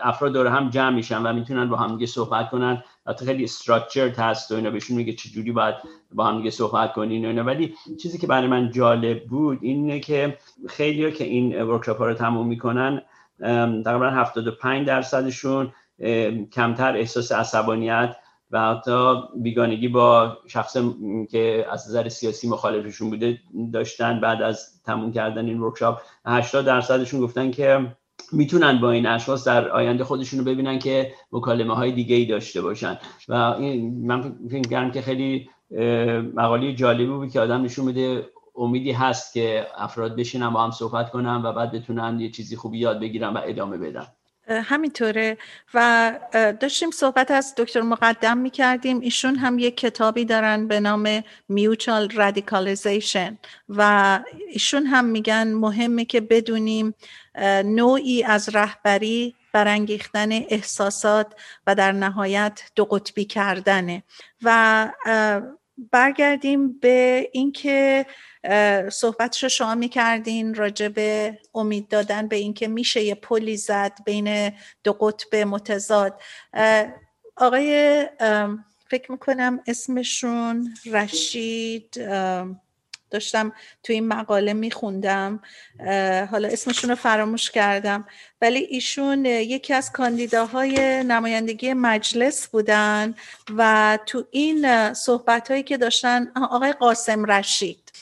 افراد دور هم جمع میشن و می‌تونن با هم دیگه صحبت کنن. حتی خیلی استراکچر هست و اینا بهشون میگه چجوری باید با هم دیگه صحبت کنین و اینا. ولی چیزی که برای من جالب بود اینه که خیلی که این ورکشاپ ها رو تموم می‌کنن تقریبا 75 درصدشون کمتر احساس عصبانیت و حتی بیگانگی با شخص که از نظر سیاسی مخالفشون بوده داشتن بعد از تموم کردن این ورکشاپ 80 درصدشون گفتن که می‌تونن با این اشخاص در آینده خودشون رو ببینن که مکالمه های دیگه ای داشته باشن. و این من فکر کردم که خیلی مقالی جالبی بود که آدم نشون بده امیدی هست که افراد بشینن با هم صحبت کنن و بعد بتونن یه چیزی خوبی یاد بگیرن و ادامه بدن. همینطوره. و داشتیم صحبت از دکتر مقدم می‌کردیم. ایشون هم یک کتابی دارن به نام Mutual Radicalization. و ایشون هم میگن مهمه که بدونیم نوعی از رهبری برانگیختن احساسات و در نهایت دو قطبی کردنه. و برگردیم به اینکه صحبتش رو شما می‌کردین راجع به امید دادن به اینکه میشه یه پلی زد بین دو قطب متضاد. آقای فکر می‌کنم اسمشون رشید داشتم تو این مقاله میخوندم حالا اسمشون رو فراموش کردم. ولی ایشون یکی از کاندیداهای نمایندگی مجلس بودن و تو این صحبت هایی که داشتن آقای قاسم رشید.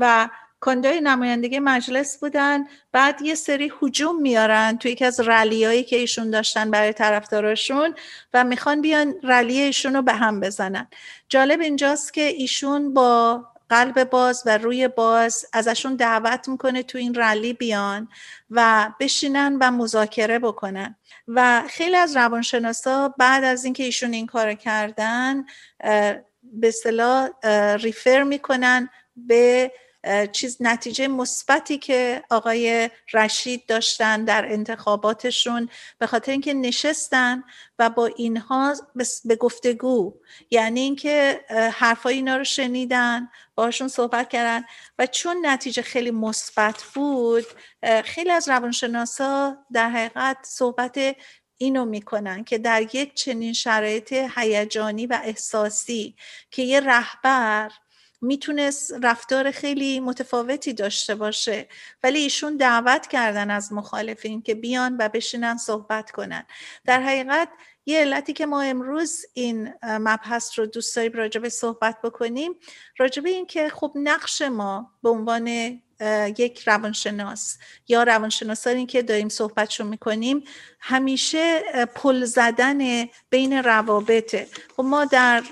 و کاندیدای نمایندگی مجلس بودن. بعد یه سری حجوم میارن تو یکی از رلیایی که ایشون داشتن برای طرفداراشون و می‌خوان بیان رلی ایشون رو به هم بزنن. جالب اینجاست که ایشون با قلب باز و روی باز ازشون دعوت می‌کنه تو این رلی بیان و بشینن و مذاکره بکنن. و خیلی از روانشناسا بعد از اینکه ایشون این کار کردن به اصطلاح ریفر می‌کنن به چیز نتیجه مثبتی که آقای رشید داشتن در انتخاباتشون به خاطر اینکه نشستن و با اینها به گفتگو. یعنی اینکه حرفای اینا رو شنیدن باشون صحبت کردن و چون نتیجه خیلی مثبت بود خیلی از روانشناسا در حقیقت صحبت اینو می‌کنن که در یک چنین شرایط هیجانی و احساسی که یه رهبر می‌تونست رفتار خیلی متفاوتی داشته باشه ولی ایشون دعوت کردن از مخالفین که بیان و بشینن صحبت کنن. در حقیقت یه علتی که ما امروز این مبحث رو دوست داریم راجبه صحبت بکنیم راجبه این که خب نقش ما به عنوان یک روانشناس یا روانشناسانی که داریم صحبتشو می‌کنیم همیشه پل زدن بین روابطه. خب ما در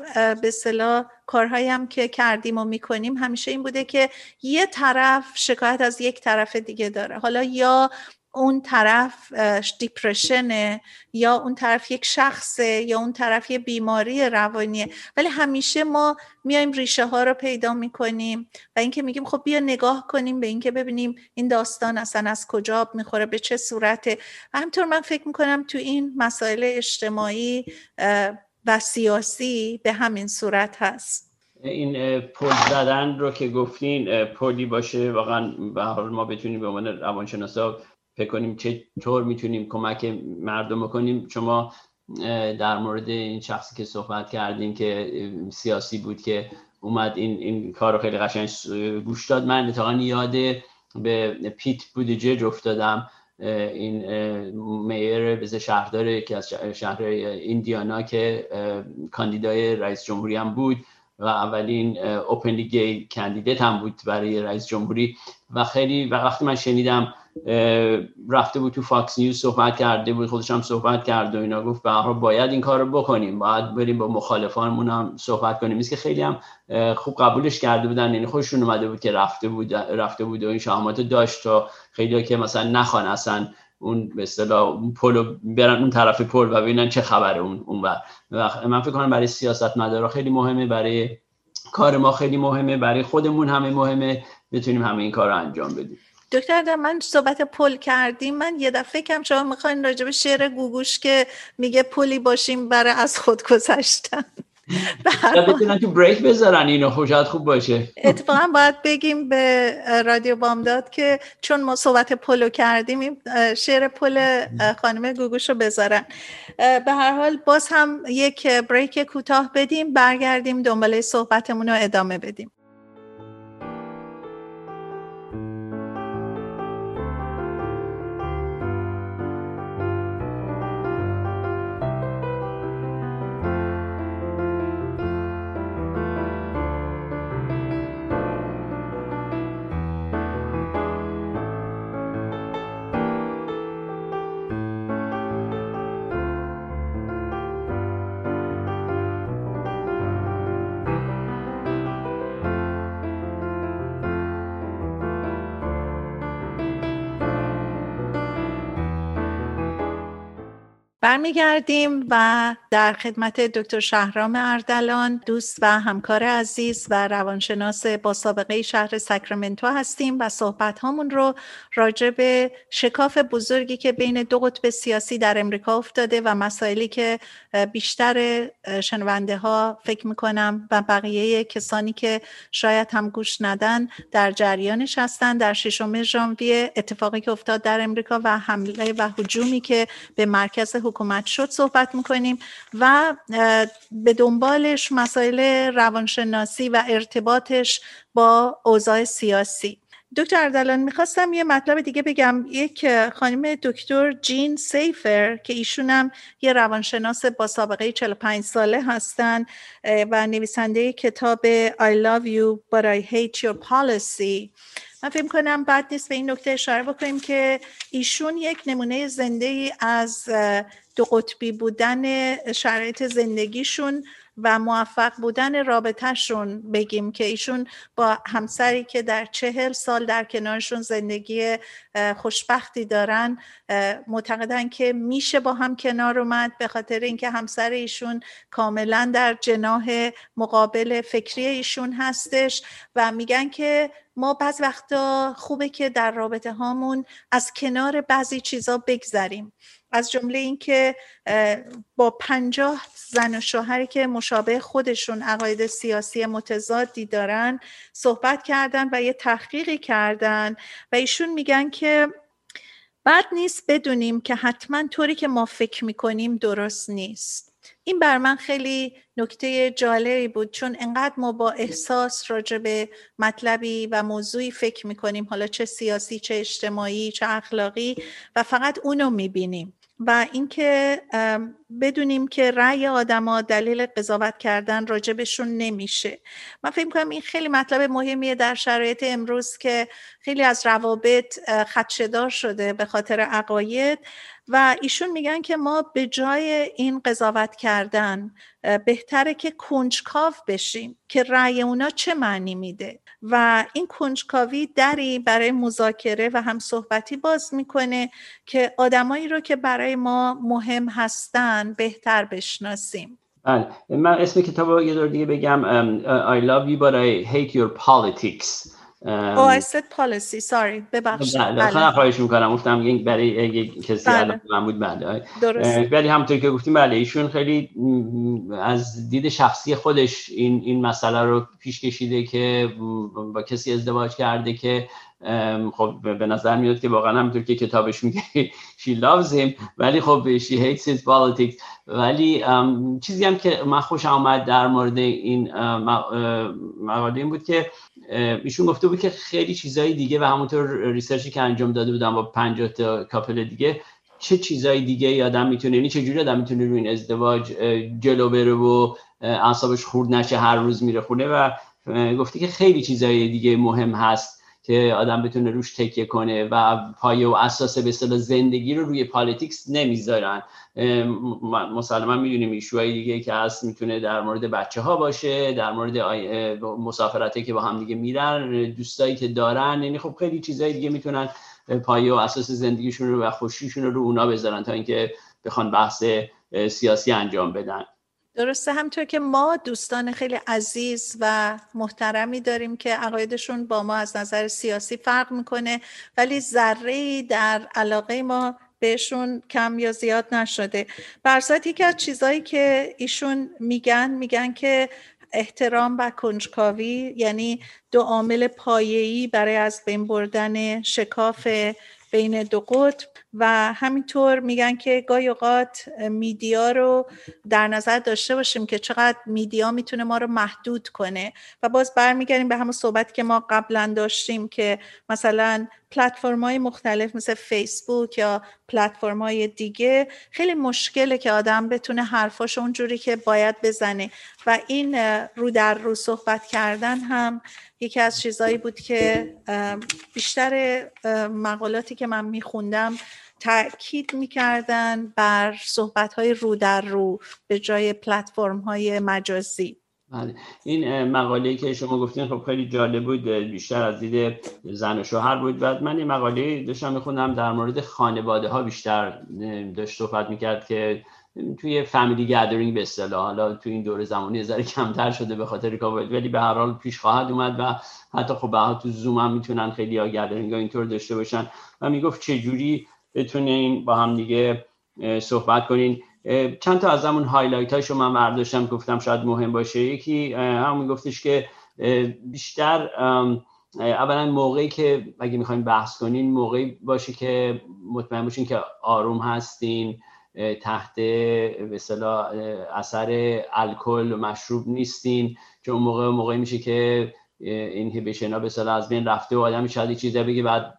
به صلاح کارهایی هم که کردیم و می‌کنیم همیشه این بوده که یه طرف شکایت از یک طرف دیگه داره. حالا یا اون طرف دیپرشنه یا اون طرف یک شخصه یا اون طرف یه بیماری روانیه. ولی همیشه ما میایم ریشه ها رو پیدا می‌کنیم و اینکه میگیم خب بیا نگاه کنیم به اینکه ببینیم این داستان اصلا از کجا می‌خوره به چه صورته. و همطور من فکر می‌کنم تو این مسائل اجتماعی و سیاسی به همین صورت هست. این پل زدن رو که گفتین پلی باشه واقعا به حال ما بتونیم به عنوان روانشناسا فکر کنیم چطور می‌تونیم کمک مردم کنیم. شما در مورد این شخصی که صحبت کردیم که سیاسی بود که اومد این, این کار رو خیلی قشنگ گوش داد. من اتفاقا یاد به پیت بودجج افتادم این میر بز شهردار که از شهر ایندیانا که کاندیدای رئیس جمهوری هم بود و اولین اوپنلی گی کندیدت هم بود برای رئیس جمهوری. و خیلی و وقتی من شنیدم رفته بود تو فاکس نیوز صحبت کرده بود خودش هم صحبت کرد و اینا گفت به باید این کار رو بکنیم باید بریم با مخالفانمون هم صحبت کنیم. که خیلی هم خوب قبولش کرده بودن یعنی خوششون اومده بود که رفته بود رفته بود و این شهامت داشت تا خیلی که مثلا نخوان اصلا اون به اصطلاح اون پل برن اون طرف پل و ببینن چه خبره اون اون من فکر کنم برای سیاست مدارا خیلی مهمه برای کار ما خیلی مهمه برای خودمون همه مهمه بتونیم همه این کار رو انجام بدیم. دکتر من صحبت پل کردیم. من یه دفعه کم شما می‌خواین راجع به شعر گوگوش که میگه پلی باشیم برای از خود گذشتن. <laughs> بتونن تو break بذارن اینو خوشت خوب باشه. اتفاقا باید بگیم به رادیو بامداد که چون ما صحبت پلو کردیم این شعر پل خانم گوگوش رو بذارن. به هر حال باز هم یک break کوتاه بدیم برگردیم دنباله صحبتمون رو ادامه بدیم. برمیگردیم و در خدمت دکتر شهرام اردلان دوست و همکار عزیز و روانشناس با سابقه شهر ساکرامنتو هستیم و صحبت هامون رو راجع به شکاف بزرگی که بین دو قطب سیاسی در امریکا افتاده و مسائلی که بیشتر شنونده ها فکر می‌کنم و بقیه کسانی که شاید هم گوش ندن در جریانش هستن. در ششم ژانویه اتفاقی که افتاد در امریکا و حمله و هجومی که به مرکز حکومت شد صحبت می‌کنیم و به دنبالش مسائل روانشناسی و ارتباطش با اوضاع سیاسی. دکتر اردلان می‌خواستم یه مطلب دیگه بگم. یک خانم دکتر جین سیفر که ایشون یه روانشناس با سابقه 45 ساله هستن و نویسنده کتاب I love you but I hate your policy. من فکر کنم بعد نیست به این نکته اشاره بکنیم که ایشون یک نمونه زنده از دو قطبی بودن شرایط زندگیشون و موفق بودن رابطهشون بگیم که ایشون با همسری که در چهل سال در کنارشون زندگی خوشبختی دارن معتقدن که میشه با هم کنار اومد به خاطر اینکه همسر ایشون کاملا در جناح مقابل فکری ایشون هستش و میگن که ما بعض وقتا خوبه که در رابطه هامون از کنار بعضی چیزا بگذریم. از جمله اینکه با پنجاه زن و شوهری که مشابه خودشون عقاید سیاسی متضادی دارن صحبت کردن و یه تحقیقی کردن و ایشون میگن که بد نیست بدونیم که حتما طوری که ما فکر می‌کنیم درست نیست. این بر من خیلی نکته جالبی بود چون انقدر ما با احساس راجع به مطلبی و موضوعی فکر می‌کنیم حالا چه سیاسی چه اجتماعی چه اخلاقی و فقط اونو می‌بینیم. و اینکه بدونیم که رأی آدما دلیل قضاوت کردن راجبشون نمیشه. من فکر کنم این خیلی مطلب مهمیه در شرایط امروز که خیلی از روابط خدشدار شده به خاطر عقاید و ایشون میگن که ما به جای این قضاوت کردن بهتره که کنجکاو بشیم که رأی اونا چه معنی میده. و این کنجکاوی دری برای مذاکره و هم صحبتی باز می‌کنه که آدمایی رو که برای ما مهم هستن بهتر بشناسیم. بله. من اسم کتاب یه دور دیگه بگم I love you but I hate your politics. Oh, I said policy. Sorry. ببخشید. بله. بله. خواهش می‌کنم گفتم برای کسی بله. من بود بله. درست. ولی همونطور که گفتیم بله ایشون خیلی از دید شخصی خودش این این مسئله رو پیش کشیده که با کسی ازدواج کرده که خب به نظر میاد که واقعا همونطور که کتابش میگه she loves him ولی خب she hates his politics ولی چیزی هم که من خوش آمد در مورد این مقاله این بود که ایشون گفته بود که خیلی چیزهای دیگه و همونطور ریسرچی که انجام داده بودم با 50 تا کاپل دیگه چه چیزهای دیگه آدم می‌تونه یعنی چه جوری آدم می‌تونه روی این ازدواج جلو بره و اعصابش خورد نشه هر روز میره خونه و گفته که خیلی چیزهای دیگه مهم هست. که آدم بتونه روش تکیه کنه و پایه و اساس به اصطلاح زندگی رو روی politics نمی‌ذارن. مسلما می‌دونیم issue های دیگه که هست می‌تونه در مورد بچه ها باشه در مورد مسافرتی که با هم دیگه میرن دوستایی که دارن یعنی خب خیلی چیزهای دیگه می‌تونن پایه و اساس زندگیشون رو و خوشیشون رو رو اونا بذارن تا اینکه بخوان بحث سیاسی انجام بدن. درسته همطور که ما دوستان خیلی عزیز و محترمی داریم که عقایدشون با ما از نظر سیاسی فرق می‌کنه ولی ذره در علاقه ما بهشون کم یا زیاد نشده. برصد یکی از چیزهایی که ایشون میگن میگن که احترام و کنجکاوی یعنی دو عامل پایه‌ای برای از بین بردن شکاف بین دو قطب و همینطور میگن که گاهی اوقات میدیا رو در نظر داشته باشیم که چقدر میدیا می‌تونه ما رو محدود کنه. و باز برمیگردیم به همون صحبت که ما قبلا داشتیم که مثلا پلتفرم های مختلف مثل فیسبوک یا پلتفرم های دیگه خیلی مشکله که آدم بتونه حرفاش اونجوری که باید بزنه. و این رو در رو صحبت کردن هم یکی از چیزهایی بود که بیشتر مقالاتی که من میخوندم تاکید می‌کردن بر صحبت های رو در رو به جای پلتفرم های مجازی. بله. این مقاله که شما گفتین خب خیلی جالب بود بیشتر از دید زن و شوهر بود. بعد من این مقاله داشتم میخوندم در مورد خانواده ها بیشتر داشت صحبت می‌کرد که توی family gathering به اصطلاح. حالا توی این دوره زمانی ذره کمتر شده به خاطر کووید ولی به هر حال پیش خواهد اومد و حتی خب به تو زوم هم می‌تونن خیلی ها gathering ها اینطور داشته باشن. و می‌گفت چه جوری بتونین با هم دیگه صحبت کنین. چند تا از همون highlight هاشو من برداشتم گفتم شاید مهم باشه. یکی هم میگفتش که بیشتر اولا موقعی که اگه می‌خواین بحث کنین موقعی باشه که مطمئن باشین که آروم هستین. تحت به اثر الکل مشروب نیستین چون موقع موقعی میشه که این هیبیشن ها به از بین رفته و آدم شاید چیزی بگه بعد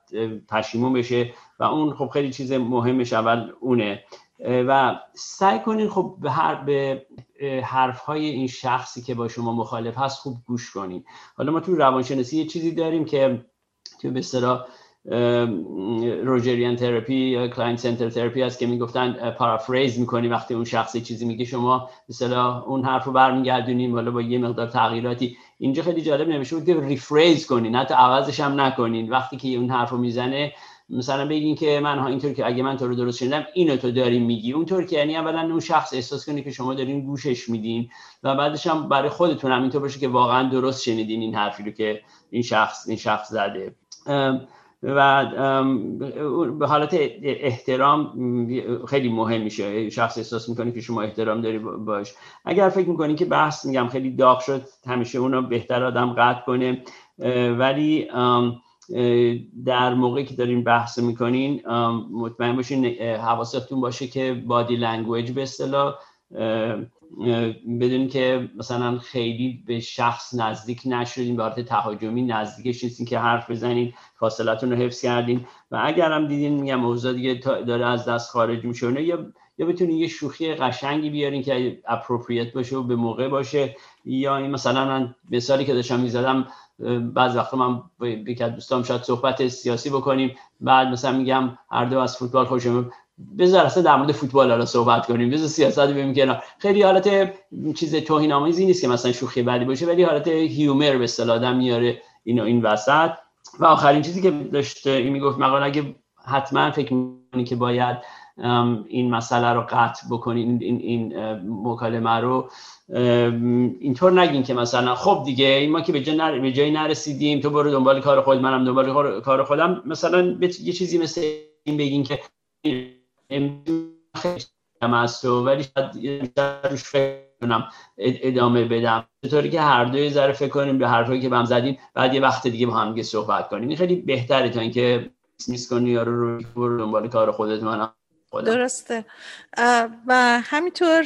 پشیمون بشه و اون خب خیلی چیز مهمش اول اونه. و سعی کنین خب به هر به حرف های این شخصی که با شما مخالف هست خوب گوش کنین. حالا ما تو روانشناسی یه چیزی داریم که تو به Rogerian therapy یا client center therapy هست که می‌گفتن paraphrase می‌کنی وقتی اون شخصی چیزی میگه شما مثلا اون حرف رو برمیگردونیم حالا با یه مقدار تغییراتی. اینجا خیلی جالب نمیشه بود که rephrase کنین حتی عوضش هم نکنین. وقتی که اون حرف رو می‌زنه مثلا بگین که من ها اینطور که اگه من تو رو درست شنیدم اینو تو داری میگی. اونطور که یعنی اولا اون شخص احساس کنی که شما دارین گوشش میدین و بعدش هم برای خودتون هم اینطور باشه که واقعا درست شنیدین این حرفی رو که این شخص این شخص زده. و به حالت احترام خیلی مهم میشه. شخص احساس می‌کنه که شما احترام داری باش. اگر فکر می‌کنی که بحث میگم خیلی داغ شد همیشه اونو بهتر آدم قطع کنه. ولی در موقعی که دارین بحث می‌کنین مطمئن باشین حواستون باشه که بادی لنگویج به اصطلاح بدون که مثلا خیلی به شخص نزدیک نشدین به حالت تهاجمی نزدیکش نیستین که حرف بزنین فاصلتون رو حفظ کردین. و اگر هم دیدین میگم موضوع دیگه داره از دست خارج میشه. یا یا بتونین یه شوخی قشنگی بیارین که اپروپریت باشه و به موقع باشه. یا این مثلا من مثالی که داشتم می‌زدم بعض وقتا من با یکی دوستام شاید صحبت سیاسی بکنیم. بعد مثلا میگم هر دو از فوتبال خوشم بذار اصلا در مورد فوتبال حالا صحبت کنیم. بذار سیاست ببینیم که خیلی حالت چیز توهین آمیزی نیست که مثلا شوخی بعدی باشه ولی حالت هیومر به اصطلاح آدم میاره اینو این وسط. و آخرین چیزی که داشته این می‌گفت مقاله اگه حتما فکر می‌کنی که باید این مسئله رو قطع بکنین این این مکالمه رو اینطور نگین که مثلا خب دیگه ما که به, جای به جایی نرسیدیم تو برو دنبال کار خود منم دنبال کار خودم. مثلا یه چیزی مثل این بگین که است و ولی شاید فکر کنم ادامه بدم. طوری که هر دوی ذره فکر کنیم به حرفایی که بهم زدیم بعد یه وقت دیگه با هم صحبت کنیم. این خیلی بهتره تا اینکه میس کنی یا رو دنبال کار خودت. درسته. و همینطور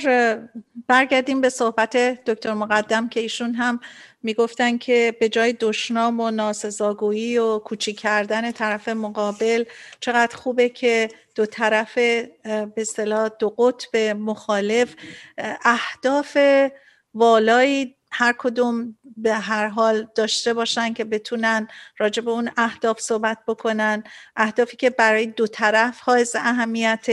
برگردیم به صحبت دکتر مقدم که ایشون هم می‌گفتن که به جای دشنام و ناسزاگویی و کوچیک کردن طرف مقابل چقدر خوبه که دو طرف به اصطلاح دو قطب مخالف اهداف والایی هر کدوم به هر حال داشته باشن که بتونن راجع به اون اهداف صحبت بکنن. اهدافی که برای دو طرف حائز اهمیت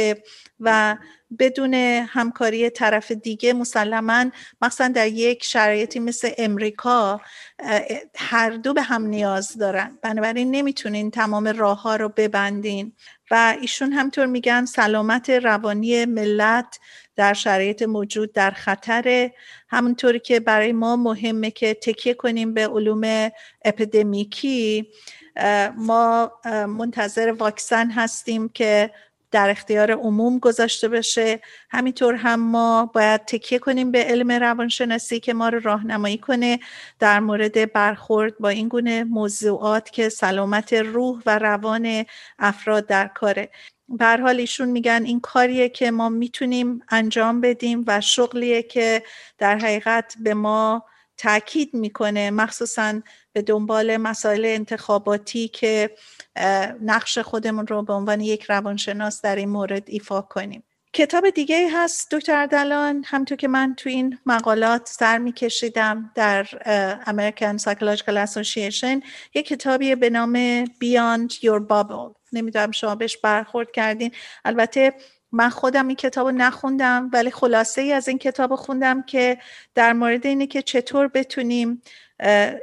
و بدون همکاری طرف دیگه مسلما مثلا در یک شرایطی مثل امریکا هر دو به هم نیاز دارن. بنابراین نمی‌تونین تمام راه ها رو ببندین. و ایشون همطور میگن سلامت روانی ملت در شرایط موجود در خطر. همونطوری که برای ما مهمه که تکیه کنیم به علوم اپیدمیکی. ما منتظر واکسن هستیم که در اختیار عموم گذاشته بشه. همینطور هم ما باید تکیه کنیم به علم روانشناسی که ما رو راهنمایی کنه. در مورد برخورد با این گونه موضوعات که سلامت روح و روان افراد در کاره. به حال ایشون میگن این کاریه که ما می‌تونیم انجام بدیم و شغلیه که در حقیقت به ما تاکید می‌کنه مخصوصا به دنبال مسائل انتخاباتی که نقش خودمون رو به عنوان یک روانشناس در این مورد ایفا کنیم. کتاب دیگه هست دکتر اردلان همطور که من تو این مقالات سر میکشیدم در American Psychological Association یک کتابی به نام Beyond Your Bubble. نمی‌دونم شما بهش برخورد کردین. البته من خودم این کتاب رو نخوندم ولی خلاصه ای از این کتاب خوندم که در مورد اینه که چطور بتونیم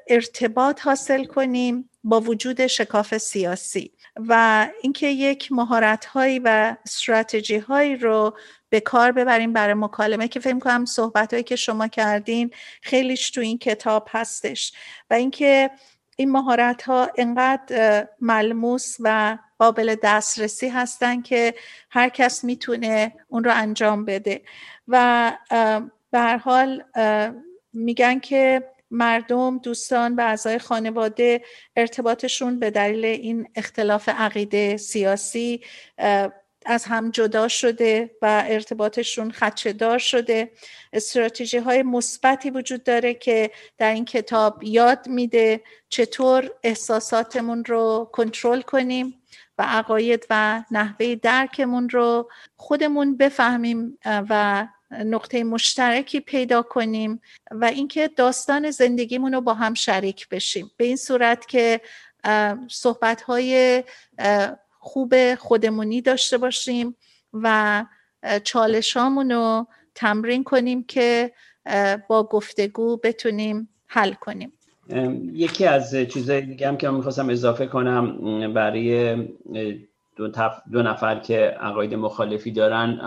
ارتباط حاصل کنیم. با وجود شکاف سیاسی و اینکه یک مهارت هایی و استراتژی هایی رو به کار ببریم برای مکالمه که فکر کنم صحبت هایی که شما کردین خیلیش تو این کتاب هستش و اینکه این مهارت ها انقدر ملموس و قابل دسترسی هستن که هر کس می‌تونه اون رو انجام بده و به حال میگن که مردم دوستان و اعضای خانواده ارتباطشون به دلیل این اختلاف عقیده سیاسی از هم جدا شده و ارتباطشون دار شده. استراتژی های مثبتی وجود داره که در این کتاب یاد میده چطور احساساتمون رو کنترل کنیم و عقاید و نحوه درکمون رو خودمون بفهمیم و نقطه مشترکی پیدا کنیم و اینکه داستان زندگیمون رو با هم شریک بشیم. به این صورت که صحبت های خوب خودمونی داشته باشیم و چالشامون رو تمرین کنیم که با گفتگو بتونیم حل کنیم. یکی از چیزهای دیگه هم که من می‌خواستم اضافه کنم برای دو, دو نفر که عقاید مخالفی دارن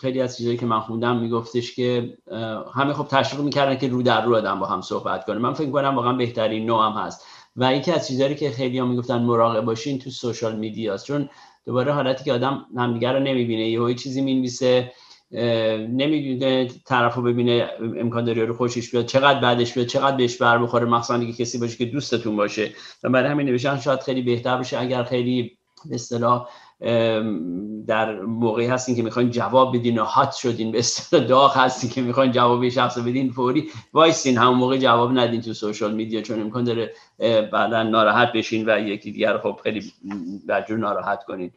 خیلی از چیزهایی که من خوندم میگفتش که همه خب تشویق می‌کردن که رو در رو آدم با هم صحبت کنه. من فکر کنم واقعا بهترین نوع هم هست. و یکی از چیزهایی که خیلی ها می‌گفتن مراقب باشین تو social media ست. چون دوباره حالتی که آدم همدیگه رو نمی‌بینه یه چیزی می‌نویسه نمی‌دونه طرف رو ببینه امکان داره رو خوشش بیاد چقدر بعدش بیاد چقدر بهش بر بخوره مخصوصا که کسی باشه که دوستتون باشه. و برای همین نوشتن شاید خیلی بهتر باشه. اگر خیلی به اصطلاح در موقعی هستین که می‌خواین جواب بدین و hot شدین به اصطلاح داغ هستین که می‌خواین جواب شخص بدین فوری وایسین. همون موقع جواب ندین تو social media چون امکان داره بعدا ناراحت بشین و یکی دیگر خب خیلی بدجور ناراحت کنین.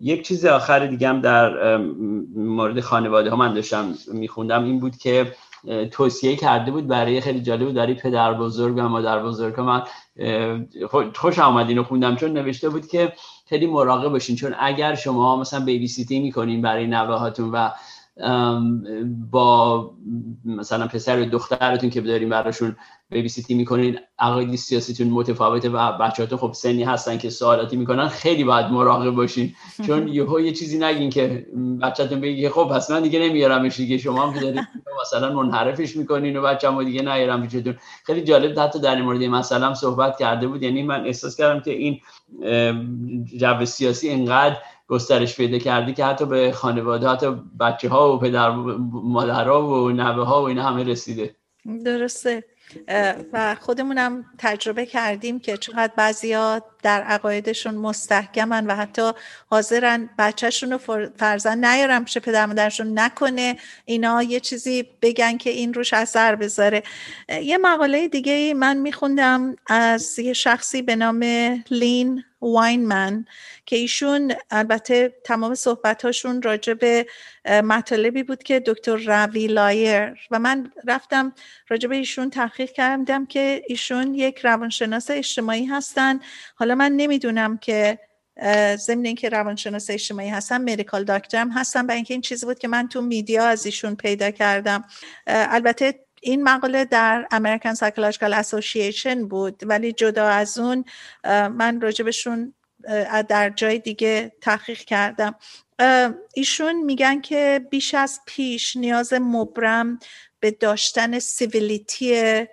یک چیز آخر دیگه هم در مورد خانواده ها من داشتم میخوندم این بود که توصیه کرده بود برای خیلی جالب بود. برای پدر بزرگ و مادر بزرگ من خوش آمد اینو خوندم چون نوشته بود که خیلی مراقب باشین. چون اگر شما مثلا بیبی سیتی می‌کنین برای نوه هاتون و با مثلا پسر و دخترتون که بدارین براشون بیبی سیتی می‌کنین عقاید سیاسیتون متفاوته و بچه‌هاتون خب سنی هستن که سوالاتی می‌کنن خیلی باید مراقب باشین. چون <laughs> یهو یه چیزی نگین که بچه‌تون بگه خب پس من دیگه نمیارمش دیگه شما هم که دارید <laughs> مثلا منحرفش می‌کنین و بچه‌مو دیگه نیارم پیشتون خیلی جالب حتی در مورد مثلا صحبت کرده بود. یعنی من احساس کردم که این جو سیاسی انقدر گسترش پیدا کرده که حتی به خانواده حتی بچه ها و پدر مادرها و نوه ها و اینا همه رسیده. درسته. و خودمونم تجربه کردیم که چقدر بعضیا در عقایدشون مستحکمن و حتی حاضرن بچهشون رو فرزن نیارم پیش پدر مادرشون نکنه اینا یه چیزی بگن که این روش اثر بذاره. یه مقاله دیگه من میخوندم از یه شخصی به نام لین واینمن که ایشون البته تمام صحبتاشون راجع به مطالبی بود که دکتر راوی لایر و من رفتم راجع به ایشون تحقیق کردم که ایشون یک روانشناس اجتماعی هستن. حالا من نمی‌دونم که ضمن اینکه روانشناس اجتماعی هستم مدیکال داکترم هستم و اینکه این چیزی بود که من تو میدیا از ایشون پیدا کردم. البته این مقاله در American Psychological Association بود ولی جدا از اون من راجبشون در جای دیگه تحقیق کردم. ایشون میگن که بیش از پیش نیاز مبرم به داشتن civility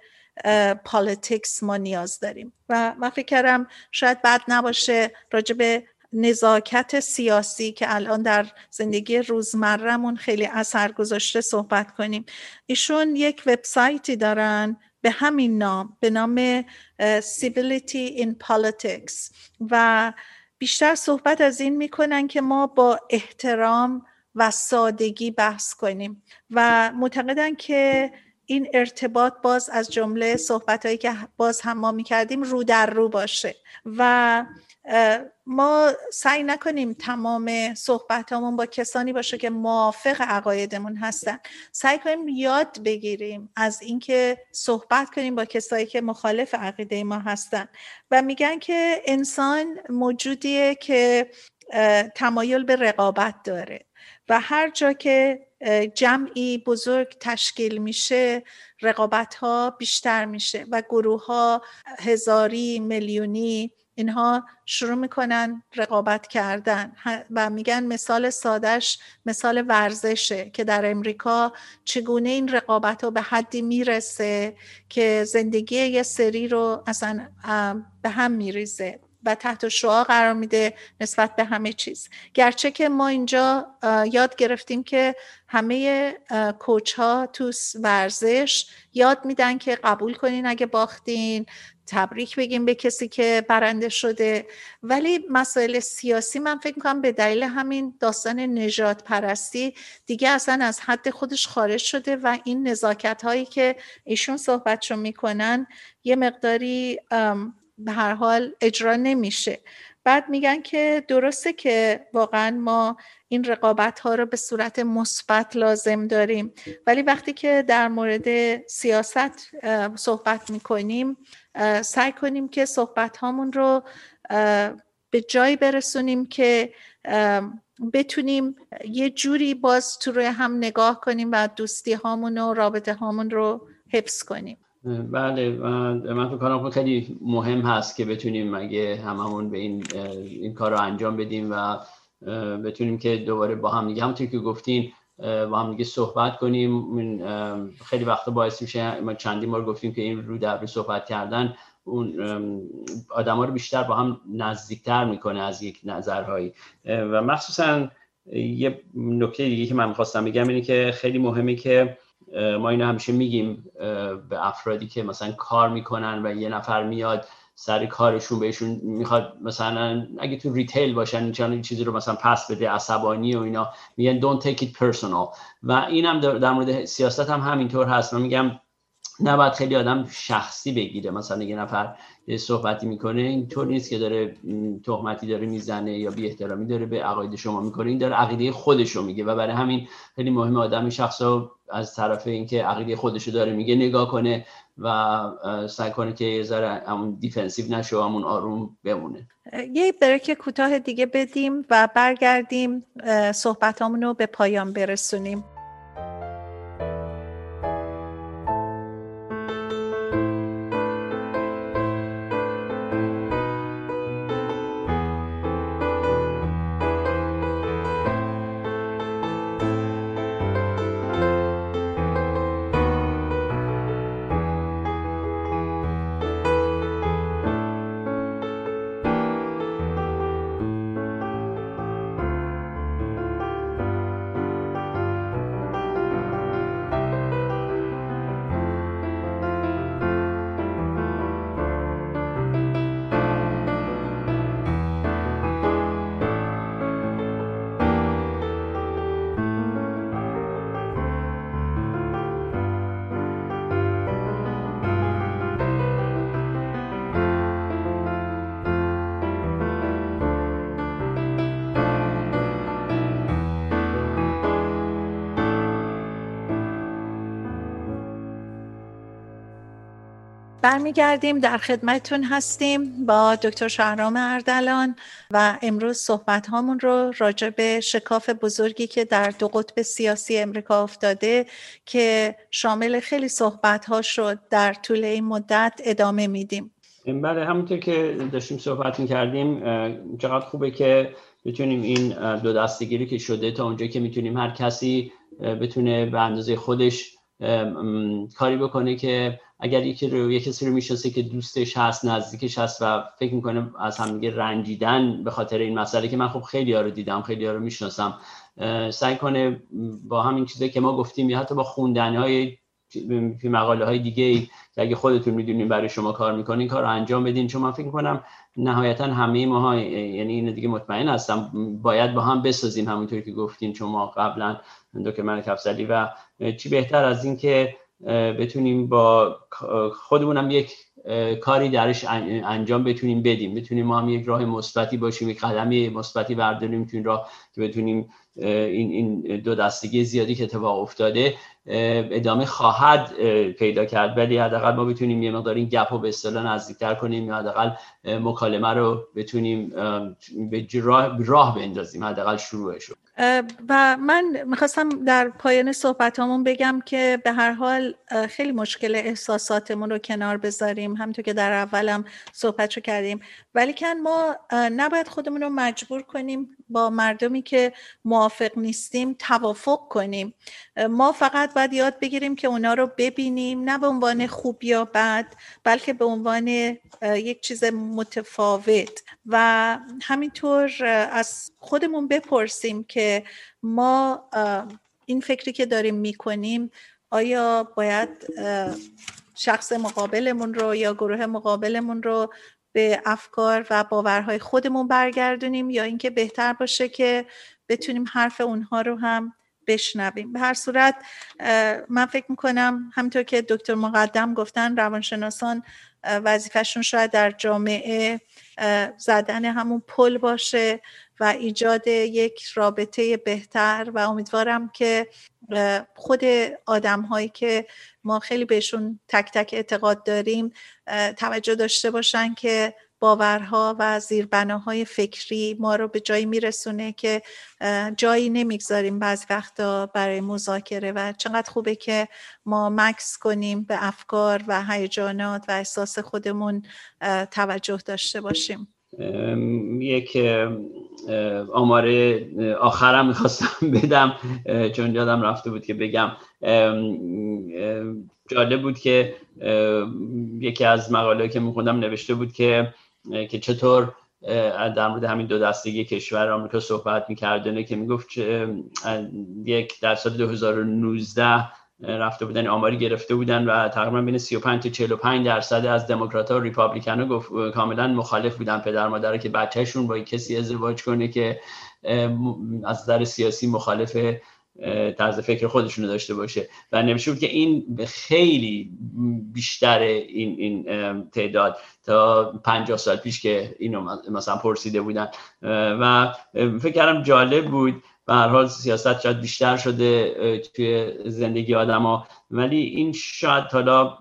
politics ما نیاز داریم. و من فکر کردم شاید بد نباشه راجع به نزاکت سیاسی که الان در زندگی روزمرهمون خیلی اثر گذاشته صحبت کنیم. ایشون یک وبسایتی دارن به همین نام به نام Civility in Politics. و بیشتر صحبت از این می‌کنن که ما با احترام و سادگی بحث کنیم. و معتقدن که این ارتباط باز از جمله صحبت هایی که باز هم ما می‌کردیم رو در رو باشه. و ما سعی نکنیم تمام صحبت با کسانی باشه که موافق عقایدمون هستن. سعی کنیم یاد بگیریم از اینکه صحبت کنیم با کسایی که مخالف عقیده ما هستن. و میگن که انسان موجودیه که تمایل به رقابت داره. و هر جا که جمعی بزرگ تشکیل میشه رقابت ها بیشتر میشه و گروه ها هزاری میلیونی اینها شروع می‌کنن رقابت کردن. و میگن مثال سادش مثال ورزشه که در امریکا چگونه این رقابت ها به حدی می‌رسه که زندگی یه سری رو اصلا به هم میریزه. و تحت شعا قرار میده نسبت به همه چیز. گرچه که ما اینجا یاد گرفتیم که همه کوچ ها تو ورزش یاد میدن که قبول کنین اگه باختین تبریک بگیم به کسی که برنده شده. ولی مسائل سیاسی من فکر می‌کنم به دلیل همین داستان نجات پرستی دیگه اصلا از حد خودش خارج شده و این نزاکت هایی که ایشون صحبتشو می‌کنن یه مقداری به هر حال اجرا نمیشه. بعد میگن که درسته که واقعا ما این رقابت ها رو به صورت مثبت لازم داریم. ولی وقتی که در مورد سیاست صحبت می‌کنیم سعی کنیم که صحبت هامون رو به جایی برسونیم که بتونیم یه جوری باز تو روی هم نگاه کنیم و دوستی هامون و رابطه هامون رو حفظ کنیم. بله من فکر کنم خیلی مهم هست که بتونیم مگه هممون به این این کار رو انجام بدیم و بتونیم که دوباره با هم دیگه همونطور که گفتین با هم دیگه صحبت کنیم. خیلی وقتا باعث میشه ما چندی بار گفتیم که این رو در صحبت کردن اون آدما رو بیشتر با هم نزدیکتر می‌کنه از یک نظرهایی. و مخصوصا یه نکته دیگه که من می‌خواستم بگم اینه که خیلی مهمه که ما اینو همیشه میگیم به افرادی که مثلا کار می‌کنن و یه نفر میاد سر کارشون بهشون می‌خواد مثلا اگه تو ریتیل باشن چون چیزی رو مثلا پس بده عصبانی و اینا میگن don't take it personal. و اینم در مورد سیاست هم همینطور هست. من میگم نباید خیلی آدم شخصی بگیره. مثلا یه نفر یه صحبتی می‌کنه اینطور نیست که داره تهمتی داره می‌زنه یا بی احترامی داره به عقاید شما می‌کنه. این داره عقیده خودش رو میگه و برای همین خیلی مهم آدم شخص از طرف اینکه عقیده خودش رو داره میگه نگاه کنه و سعی کنه که یه ذره همون defensive نشه همون آروم بمونه. یه break کوتاه دیگه بدیم و برگردیم صحبتامون رو به پایان برسونیم. برمیگردیم در خدمتتون هستیم با دکتر شهرام اردلان و امروز صحبت هامون رو راجع به شکاف بزرگی که در دو قطب سیاسی امریکا افتاده که شامل خیلی صحبت ها شد در طول این مدت ادامه میدیم. بله همونطور که داشتیم صحبت کردیم چقدر خوبه که بتونیم این دو دستگیری که شده تا اونجا که می‌تونیم هر کسی بتونه به اندازه خودش کاری بکنه که اگر یکی رو یه کسی رو می‌شناسه که دوستش هست نزدیکش هست و فکر می‌کنه از همدیگه رنجیدن به خاطر این مسئله که من خب خیلی ها رو دیدم خیلی ها رو می‌شناسم سعی کنه با همین چیزی که ما گفتیم یا حتی با خوندن های مقاله های دیگه که اگه خودتون می‌دونین برای شما کار می‌کنین کار رو انجام بدین. چون من فکر کنم نهایتا همه ما یعنی این دیگه مطمئن هستم باید با هم بسازیم همونطوری که گفتین شما قبلا دکتر ملک افزلی و چی بهتر از این که بتونیم با خودمونم یک کاری درش انجام بتونیم بدیم. بتونیم ما هم یک راه مثبتی باشیم یک قدمی مثبتی برداریم تو این راه که بتونیم این این دو دستگی زیادی که اتفاق افتاده ادامه خواهد پیدا کرد. ولی حداقل ما بتونیم یه مقدار این گپ رو به اصطلاح نزدیکتر کنیم یا حداقل مکالمه رو بتونیم به راه, بندازیم حداقل شروعش رو. و من می‌خواستم در پایان صحبت همون بگم که به هر حال خیلی مشکل احساساتمون رو کنار بذاریم. همونطور که در اولم صحبت رو کردیم. ولی کن ما نباید خودمون رو مجبور کنیم با مردمی که موافق نیستیم توافق کنیم. ما فقط باید یاد بگیریم که اونا رو ببینیم نه به عنوان خوب یا بد بلکه به عنوان یک چیز متفاوت. و همینطور از خودمون بپرسیم که ما این فکری که داریم می‌کنیم آیا باید شخص مقابلمون رو یا گروه مقابلمون رو به افکار و باورهای خودمون برگردونیم یا اینکه بهتر باشه که بتونیم حرف اونها رو هم بشنویم. به هر صورت من فکر می‌کنم همینطور که دکتر مقدم گفتن روانشناسان وظیفهشون شاید در جامعه زدن همون پل باشه و ایجاد یک رابطه بهتر و امیدوارم که خود آدم هایی که ما خیلی بهشون تک تک اعتقاد داریم توجه داشته باشن که باورها و زیربناهای فکری ما رو به جایی میرسونه که جایی نمی‌گذاریم بعض وقتا برای مذاکره و چقدر خوبه که ما مکس کنیم به افکار و هیجانات و احساس خودمون توجه داشته باشیم. یک آمار آخرم می‌خواستم بدم چون یادم رفته بود که بگم. جالب بود که یکی از مقاله که میخوندم نوشته بود که که چطور در مورد همین دو دستگی کشور آمریکا صحبت میکردنه که می‌گفت یک در سال 2019 رفته بودن آماری گرفته بودن و تقریبا بین 35 تا 45 درصد از دموکرات ها و ریپابلیکن ها گفت کاملا مخالف بودن پدر مادر که بچهشون با کسی ازدواج کنه که از نظر سیاسی مخالف طرز فکر خودشونو داشته باشه. و نمیشه که این خیلی بیشتر این این تعداد تا 50 سال پیش که اینو مثلا پرسیده بودن. و فکر کردم جالب بود. به هر حال سیاست شاید بیشتر شده توی زندگی آدما. ولی این شاید حالا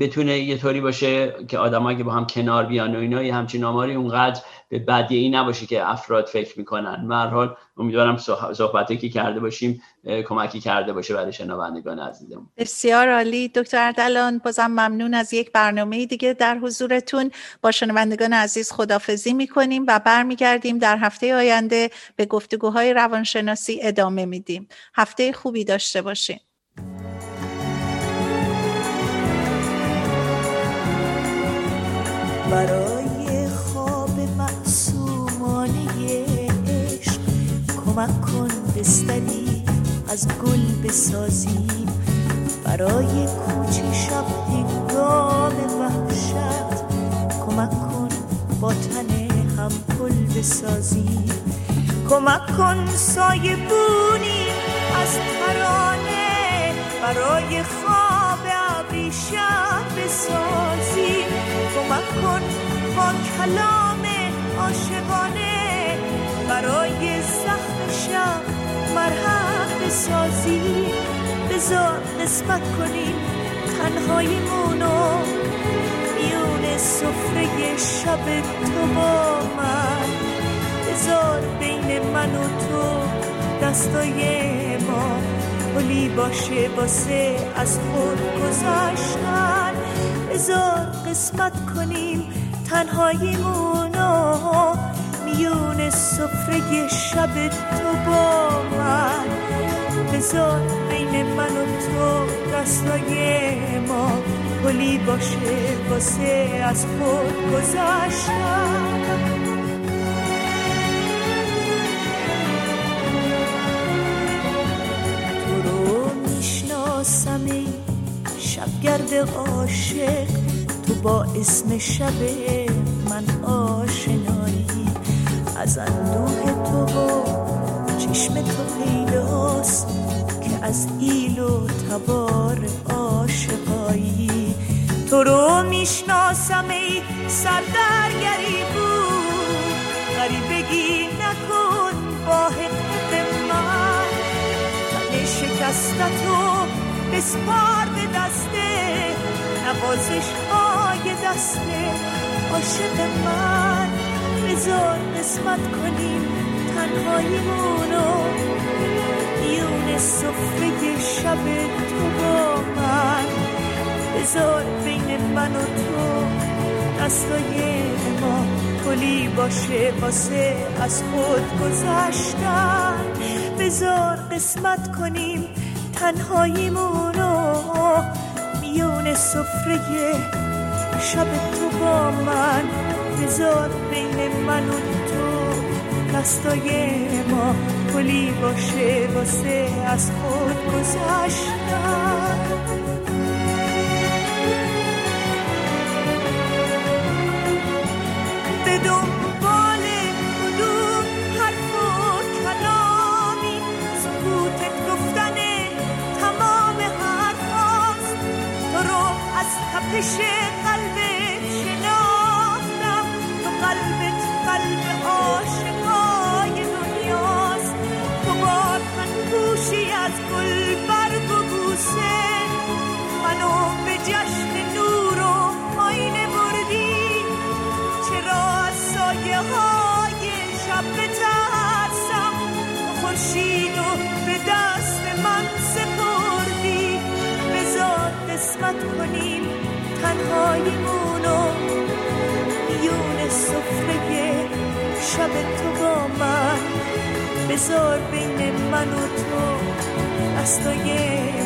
بتونه یه طوری باشه که آدم اگه با هم کنار بیان و اینا یه همچین آماری اونقدر به بدی ای نباشه که افراد فکر می‌کنن. به حال امیدوارم صحبتی که کرده باشیم کمکی کرده باشه برای شنوندگان عزیزم بسیار عالی. دکتر اردلان بازم ممنون از یک برنامه دیگه در حضورتون. با شنوندگان عزیز خدافزی می‌کنیم و برمیگردیم. در هفته آینده به گفتگوهای روانشناسی ادامه میدیم. هفته خوبی داشته باشیم برای خواب معصومانه عشق کمک کن بستری از گل بسازیم. برای کوچه شب هنگام وحشت کمک کن با تن هم پل بسازیم. کمک کن سایه بونی از ترانه برای خواب ابریشم بسازیم. کمک کن با کلام عاشقانه. برای زخم شب مرهم بسازی. بذار قسمت کنیم تنهاییمونو میون سفره شب تو با من. بذار بین من و تو دستای ما. پلی باشه واسه از خود گذاشتن بذار قسمت کنیم تنهاییمونو میون سفره شب تو با من. بذار بین من و تو دستای ما پلی باشه واسه از خود گذاشتن تو رو می‌شناسم شبگرد عاشق تو با اسم شب من آشنایی. از اندوه تو و چشم تو پیداست که از ایل و تبار عاشقایی. تو رو می‌شناسم ای سردرگری بود. غریبگی نکن با حقوق من. وسطتو بسپار به دسته نوازش های دسته. عاشق من بذار قسمت کنیم تنهاییمونو میون صفره شب تو با من. بذار بین من و تو دستای ما کلی باشه واسه از خود گذشتن. بذار قسمت کنیم تنهاییمونو میون صفره شب تو با من. بذار بین من و تو دستای ما کلی باشه واسه از خود گذشتن Encher تنهاییمونو میون سفره شب تو با من. بذار بین من و تو دستای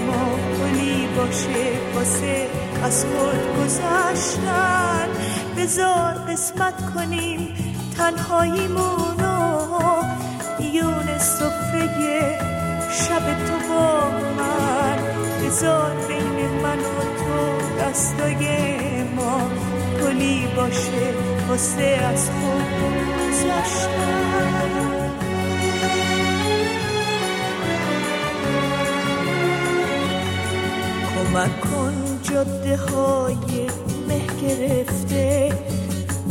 ما کلی باشه واسه از خود گذشتن. بذار قسمت کنیم تنهاییمونو. میون سفره شب تو با من. بذار بین من و تو دستای ما کلی باشه واسه از خود گذشتن کمک کن جاده های مه گرفته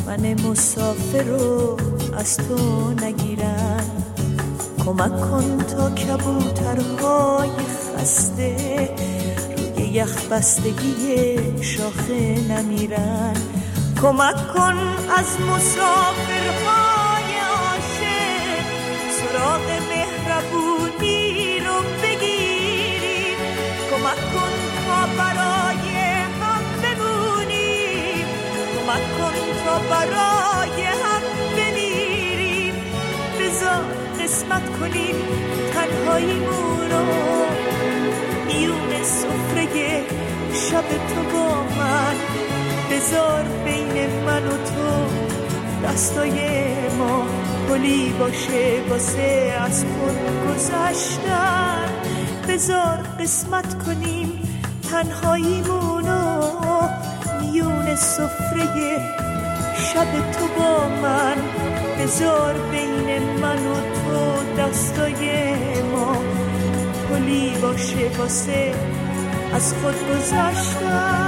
من مسافر رو از تو نگیرن کمک کن تا کبوترهای خسته یخ بستگی شاخه نمیرن. کمک کن از مسافرهای عاشق. سراغ مهربونی رو بگیریم کمک کن تا برای هم بمونیم کمک کن تا برای هم بمیریم بذار قسمت کنیم تنهاییمون رو. میون سفره شب تو با من. بذار بین من و تو دستای ما کلی باشه واسه از خود گذشتن. بذار قسمت کنیم تنهاییمونو میون سفره شب تو با من. بذار بین من و تو دستای ما کلی باشه واسه از خود گذشتن